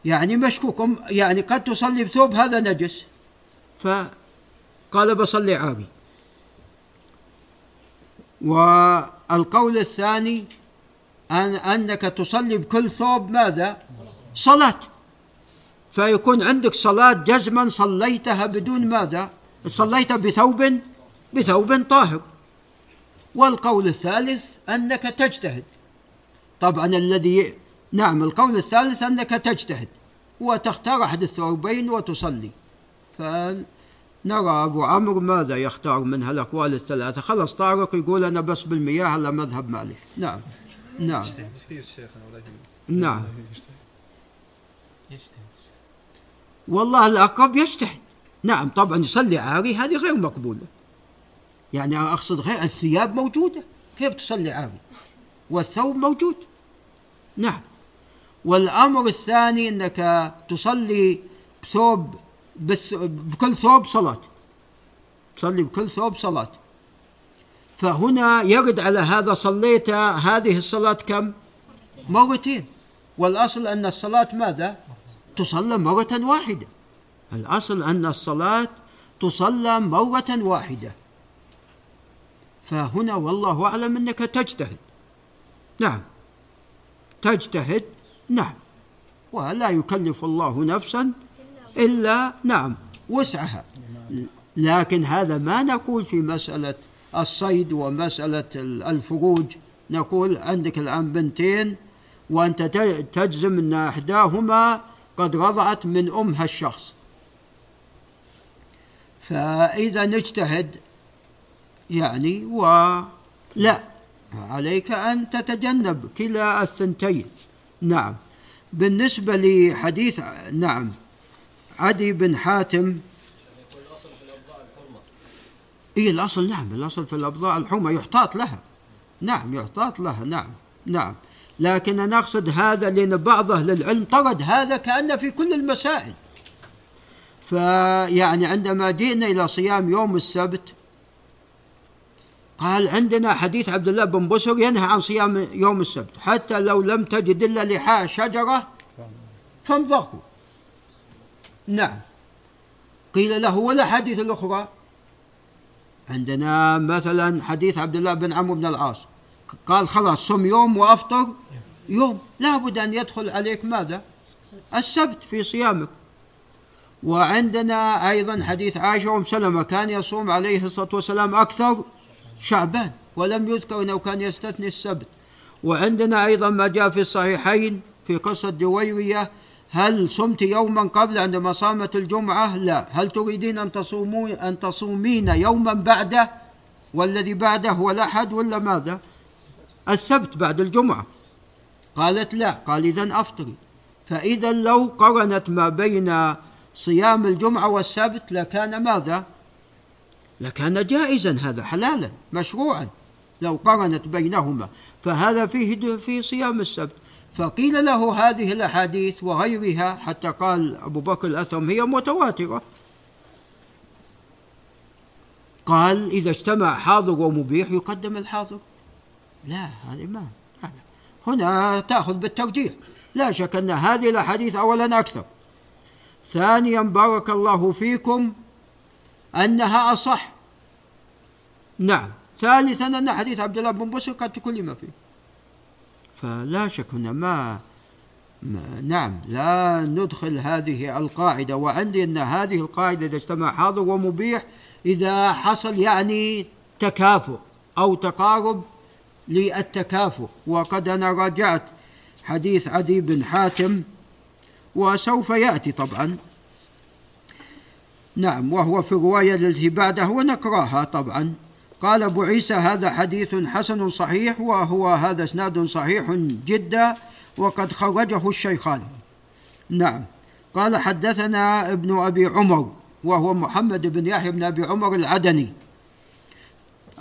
يعني مشكوك يعني قد تصلي بثوب هذا نجس. فقال بصلي عاري. والقول الثاني أن أنك تصلي بكل ثوب ماذا؟ صلاة. فيكون عندك صلاة جزما صليتها بدون ماذا؟ صليت بثوب بثوب طاهر. والقول الثالث أنك تجتهد. طبعا الذي نعم القول الثالث أنك تجتهد وتختار أحد الثوبين وتصلي. فنرى أبو عمرو ماذا يختار من هالأقوال الثلاثة؟ خلص طارق يقول أنا بس بالمياه على مذهب مالك. نعم. نعم. نعم. والله الأقرب يجتهد. نعم طبعا يصلي عاري هذه غير مقبولة. يعني أقصد غير الثياب موجودة كيف تصلي عاري؟ والثوب موجود. نعم. والأمر الثاني أنك تصلي بثوب بكل ثوب صلاة. تصلي بكل ثوب صلاة. فهنا يرد على هذا صليت هذه الصلاة كم؟ مرتين. والأصل أن الصلاة ماذا؟ تصلى مرة واحدة. الأصل أن الصلاة تصلى مرة واحدة. فهنا والله أعلم أنك تجتهد. نعم. تجتهد. نعم. ولا يكلف الله نفسا إلا نعم وسعها. لكن هذا ما نقول في مسألة الصيد ومسألة الفروج. نقول عندك الآن بنتين وأنت تجزم أن إحداهما قد رضعت من أم هالشخص فإذا نجتهد يعني ولا عليك أن تتجنب كلا الثنتين. نعم. بالنسبة لحديث نعم. عدي بن حاتم. إيه الأصل نعم الأصل في الأبضاع الحمى يحتاط لها. نعم يحتاط لها نعم نعم. لكن أنا أقصد هذا لأن بعض أهل العلم طرد هذا كأنه في كل المسائل. فيعني عندما جئنا إلى صيام يوم السبت قال عندنا حديث عبد الله بن بسر ينهى عن صيام يوم السبت حتى لو لم تجد إلا لحاء شجرة فامضغه نعم. قيل له ولا حديث الأخرى. عندنا مثلا حديث عبد الله بن عمرو بن العاص. قال خلاص صم يوم وأفطر يوم. لابد أن يدخل عليك ماذا؟ السبت في صيامك. وعندنا أيضا حديث عائشة وأم سلمة كان يصوم عليه الصلاة والسلام أكثر شعبان ولم يذكر أنه كان يستثني السبت. وعندنا أيضا ما جاء في الصحيحين في قصة جويرية هل صمت يوما قبل عندما صامت الجمعة؟ لا. هل تريدين أن تصومون أن تصومين يوما بعده والذي بعده هو الأحد ولا ماذا؟ السبت بعد الجمعة. قالت لا. قال إذا أفطري. فإذا لو قرنت ما بين صيام الجمعة والسبت لكان ماذا؟ لكان جائزا هذا حلالا مشروعا لو قرنت بينهما. فهذا فيه في صيام السبت. فقيل له هذه الأحاديث وغيرها حتى قال أبو بكر الأثم هي متواترة. قال إذا اجتمع حاضر ومبيح يقدم الحاضر. لا هذه ما هنا تأخذ بالترجيح. لا شك أن هذه الأحاديث أولا أكثر. ثانيا بارك الله فيكم أنها أصح. نعم. ثالثا أن حديث عبد الله بن بشر قد تكلم فيه. فلا شك هنا ما, نعم لا ندخل هذه القاعدة. وعندي أن هذه القاعدة إذا اجتمع حاضر ومبيح إذا حصل يعني تكافؤ أو تقارب للتكافؤ. وقد أنا راجعت حديث عدي بن حاتم وسوف يأتي طبعا. نعم وهو في الرواية التي بعده ونقراها طبعا. قال أبو عيسى هذا حديث حسن صحيح وهو هذا إسناد صحيح جدا وقد خرجه الشيخان. نعم. قال حدثنا ابن أبي عمر وهو محمد بن يحيى بن أبي عمر العدني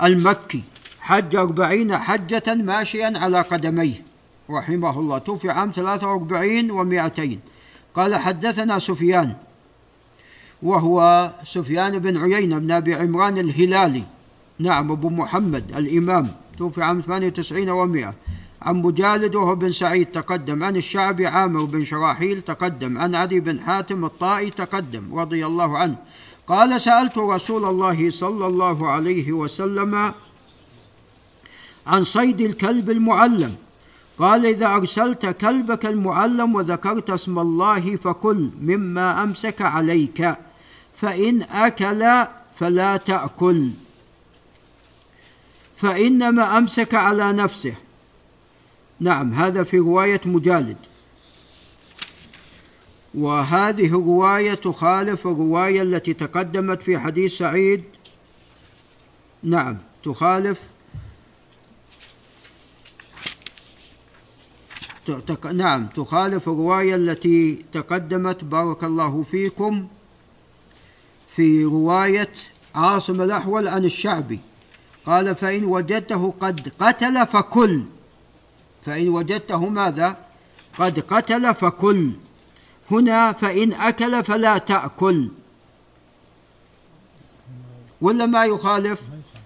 المكي حج أربعين حجة ماشيا على قدميه. رحمه الله. توفي عام ثلاثة وأربعين ومائتين. قال حدثنا سفيان وهو سفيان بن عيينة بن أبي عمران الهلالي. نعم أبو محمد الإمام توفي عام 98 و100 عن مجالد وهو بن سعيد تقدم عن الشعبي عامر بن شراحيل تقدم عن عدي بن حاتم الطائي تقدم رضي الله عنه. قال سألت رسول الله صلى الله عليه وسلم عن صيد الكلب المعلم. قال إذا أرسلت كلبك المعلم وذكرت اسم الله فكل مما أمسك عليك فإن أكل فلا تأكل. فإنما أمسك على نفسه. نعم هذا في رواية مجالد. وهذه الرواية تخالف الرواية التي تقدمت في حديث سعيد. نعم تخالف. نعم تخالف الرواية التي تقدمت بارك الله فيكم في رواية عاصم الأحول عن الشعبي. قال فإن وجدته قد قتل فكل. فإن وجدته ماذا؟ قد قتل فكل. هنا فإن أكل فلا تأكل. ولا ما يخالف؟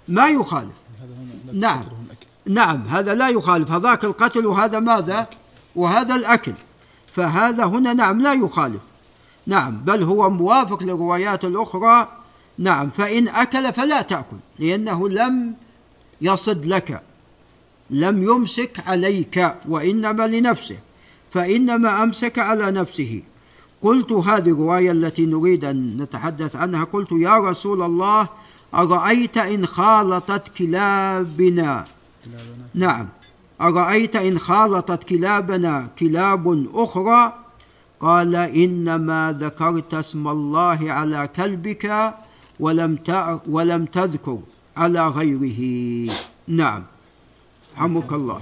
ما يخالف. نعم. نعم هذا لا يخالف. هذاك القتل وهذا ماذا؟ وهذا الأكل. فهذا هنا نعم لا يخالف. نعم بل هو موافق للروايات الأخرى نعم فإن أكل فلا تأكل لأنه لم يصد لك لم يمسك عليك وإنما لنفسه فإنما أمسك على نفسه. قلت هذه الرواية التي نريد أن نتحدث عنها قلت يا رسول الله أرأيت إن خالطت كلابنا؟ نعم أرأيت إن خالطت كلابنا كلاب أخرى؟ قال إنما ذكرت اسم الله على كلبك ولم ولم تذكر على غيره. نعم. حمك الله.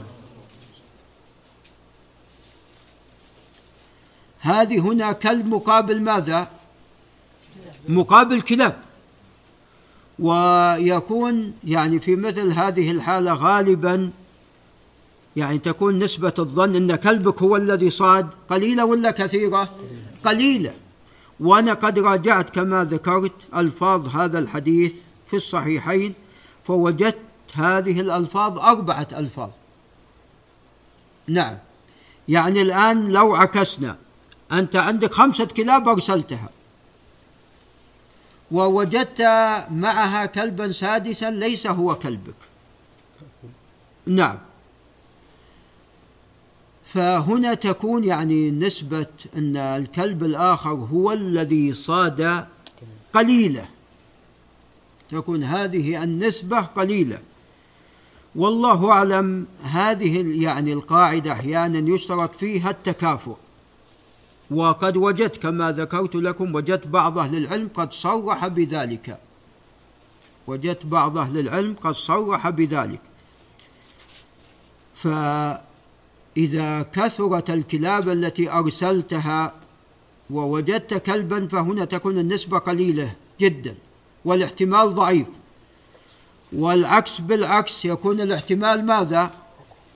هذه هنا كلب مقابل ماذا؟ مقابل كلاب. ويكون يعني في مثل هذه الحالة غالبا يعني تكون نسبة الظن أن كلبك هو الذي صاد. قليلة ولا كثيرة؟ قليلة. وأنا قد راجعت كما ذكرت ألفاظ هذا الحديث في الصحيحين فوجدت هذه الألفاظ أربعة ألفاظ. نعم. يعني الآن لو عكسنا أنت عندك خمسة كلاب أرسلتها. ووجدت معها كلبا سادسا ليس هو كلبك. نعم. فهنا تكون يعني نسبة أن الكلب الآخر هو الذي صاد قليلة تكون هذه النسبة قليلة. والله أعلم هذه يعني القاعدة أحيانا يشترط فيها التكافؤ. وقد وجدت كما ذكرت لكم وجدت بعض أهل العلم قد صرح بذلك. وجدت بعض أهل العلم قد صرح بذلك. فإذا كثرت الكلاب التي أرسلتها ووجدت كلبا فهنا تكون النسبة قليلة جدا والاحتمال ضعيف. والعكس بالعكس يكون الاحتمال ماذا؟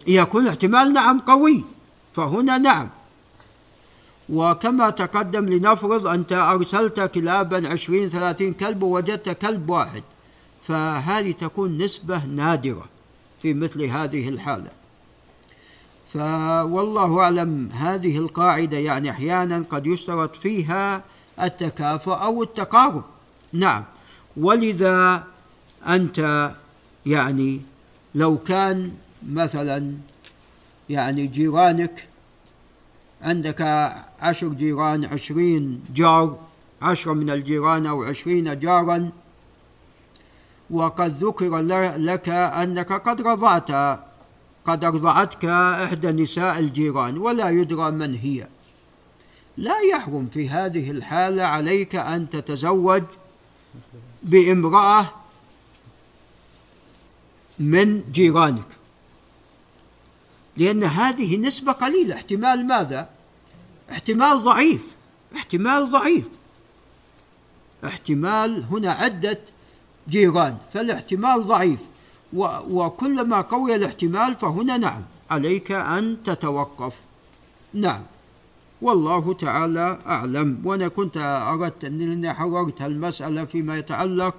يكون الاحتمال نعم قوي فهنا نعم. وكما تقدم لنفرض أنت أرسلت كلابا عشرين ثلاثين كلب ووجدت كلب واحد فهذه تكون نسبة نادرة في مثل هذه الحالة. فوالله أعلم هذه القاعدة يعني أحيانا قد يشترط فيها التكافؤ أو التقارب. نعم. ولذا أنت يعني لو كان مثلا يعني جيرانك عندك عشر جيران عشرين جار عشرة من الجيران أو عشرين جارا وقد ذكر لك أنك قد رضعت قد أرضعتك إحدى نساء الجيران ولا يدرى من هي. لا يحرم في هذه الحالة عليك أن تتزوج بامرأة من جيرانك. لأن هذه نسبة قليلة. احتمال ماذا؟ احتمال ضعيف. احتمال ضعيف. احتمال هنا عدة جيران فالاحتمال ضعيف. وكلما قوي الاحتمال فهنا نعم عليك أن تتوقف. نعم. والله تعالى أعلم. وأنا كنت أردت أنني حررت المسألة فيما يتعلق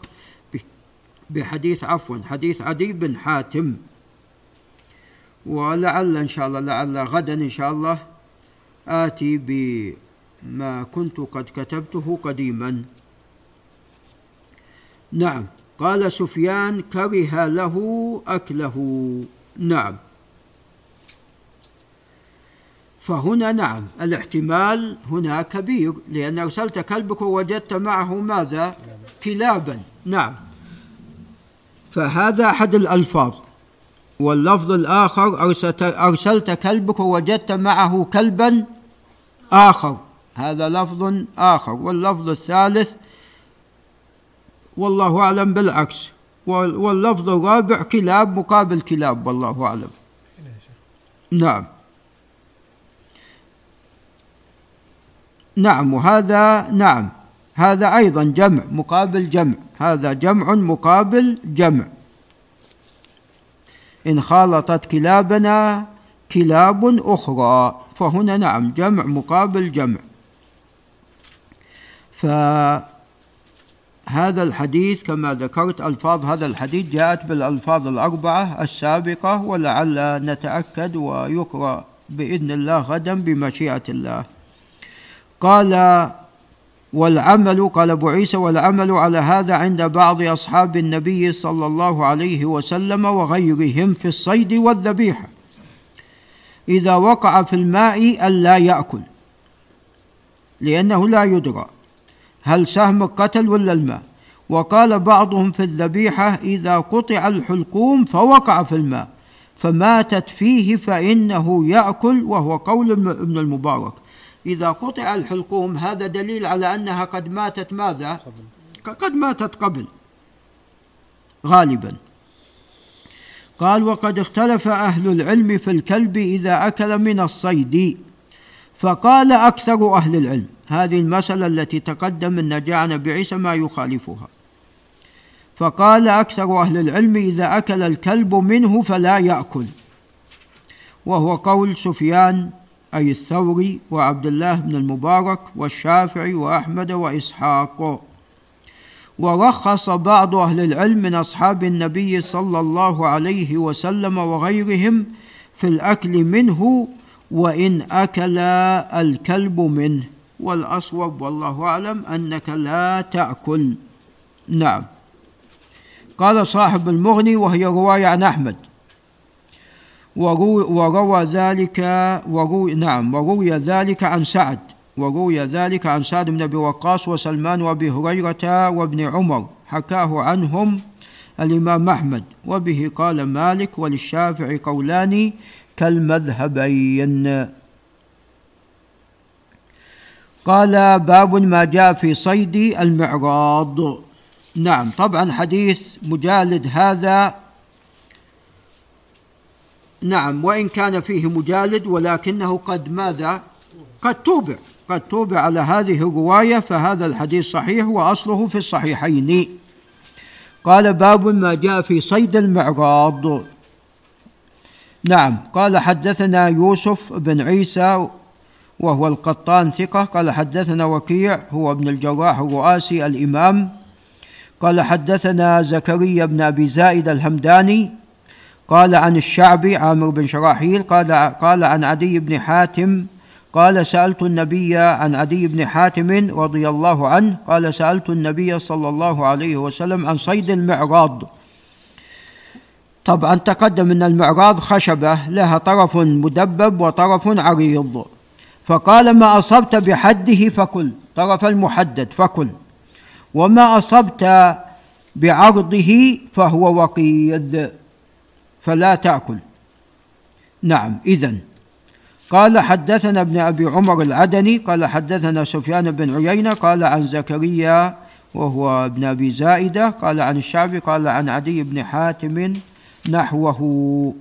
بحديث عفوا حديث عدي بن حاتم. ولعل إن شاء الله لعل غدا إن شاء الله آتي بما كنت قد كتبته قديما. نعم. قال سفيان كره له أكله. نعم. فهنا نعم الاحتمال هنا كبير لأن أرسلت كلبك ووجدت معه ماذا؟ كلابا. نعم. فهذا أحد الألفاظ. واللفظ الآخر أرسلت, أرسلت كلبك ووجدت معه كلبا آخر. هذا لفظ آخر. واللفظ الثالث والله أعلم بالعكس. واللفظ الرابع كلاب مقابل كلاب والله أعلم. نعم. نعم وهذا نعم. هذا أيضا جمع مقابل جمع. هذا جمع مقابل جمع. إن خالطت كلابنا كلاب أخرى فهنا نعم جمع مقابل جمع. فهذا الحديث كما ذكرت ألفاظ هذا الحديث جاءت بالألفاظ الأربعة السابقة ولعل نتأكد ويقرأ بإذن الله غدا بمشيئة الله. قال والعمل قال أبو عيسى والعمل على هذا عند بعض أصحاب النبي صلى الله عليه وسلم وغيرهم في الصيد والذبيحة. إذا وقع في الماء الا يأكل لأنه لا يدرى. هل سهم القتل ولا الماء وقال بعضهم في الذبيحة إذا قطع الحلقوم فوقع في الماء فماتت فيه فإنه يأكل وهو قول ابن المبارك. إذا قطع الحلقوم هذا دليل على أنها قد ماتت ماذا؟ قد ماتت قبل غالبا. قال وقد اختلف أهل العلم في الكلب إذا أكل من الصيد. فقال أكثر أهل العلم هذه المسألة التي تقدم أن جاء نبي عيسى ما يخالفها. فقال أكثر أهل العلم إذا أكل الكلب منه فلا يأكل. وهو قول سفيان أي الثوري وعبد الله بن المبارك والشافعي وأحمد وإسحاق. ورخص بعض أهل العلم من أصحاب النبي صلى الله عليه وسلم وغيرهم في الأكل منه وإن أكل الكلب منه. والأصوب والله أعلم أنك لا تأكل. نعم. قال صاحب المغني وهي رواية عن أحمد. وروي, وروى ذلك وروي نعم وروي ذلك عن سعد. وروي ذلك عن سعد بن أبي وقاص وسلمان وأبي هريرة وابن عمر. حكاه عنهم الإمام أحمد. وبه قال مالك وللشافعي قولان كالمذهبين. قال باب ما جاء في صيد المعراض. نعم طبعا حديث مجالد هذا. نعم وإن كان فيه مجالد ولكنه قد ماذا؟ قد توبع قد توبع على هذه الرواية فهذا الحديث صحيح وأصله في الصحيحين. قال باب ما جاء في صيد المعراض. نعم قال حدثنا يوسف بن عيسى وهو القطان ثقة. قال حدثنا وكيع هو ابن الجراح الرؤاسي الإمام. قال حدثنا زكريا بن أبي زائد الهمداني. قال عن الشعبي عامر بن شراحيل. قال قال عن عدي بن حاتم. قال سألت النبي عن عدي بن حاتم رضي الله عنه. قال سألت النبي صلى الله عليه وسلم عن صيد المعراض. طبعا تقدم أن المعراض خشبة لها طرف مدبب وطرف عريض. فقال ما أصبت بحده فكل. طرف المحدد فكل. وما أصبت بعرضه فهو وقيد فلا تأكل. نعم إذن. قال حدثنا ابن أبي عمر العدني قال حدثنا سفيان بن عيينة قال عن زكريا وهو ابن أبي زائدة قال عن الشعبي قال عن عدي بن حاتم نحوه.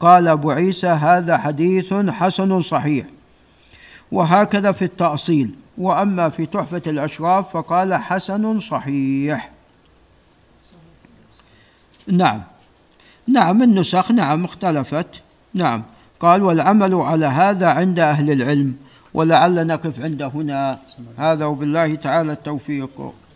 قال أبو عيسى هذا حديث حسن صحيح. وهكذا في التأصيل. وأما في تحفة الأشراف فقال حسن صحيح. نعم. نعم النسخ نعم اختلفت. نعم. قال والعمل على هذا عند أهل العلم ولعل نقف عند هنا. هذا وبالله تعالى التوفيق.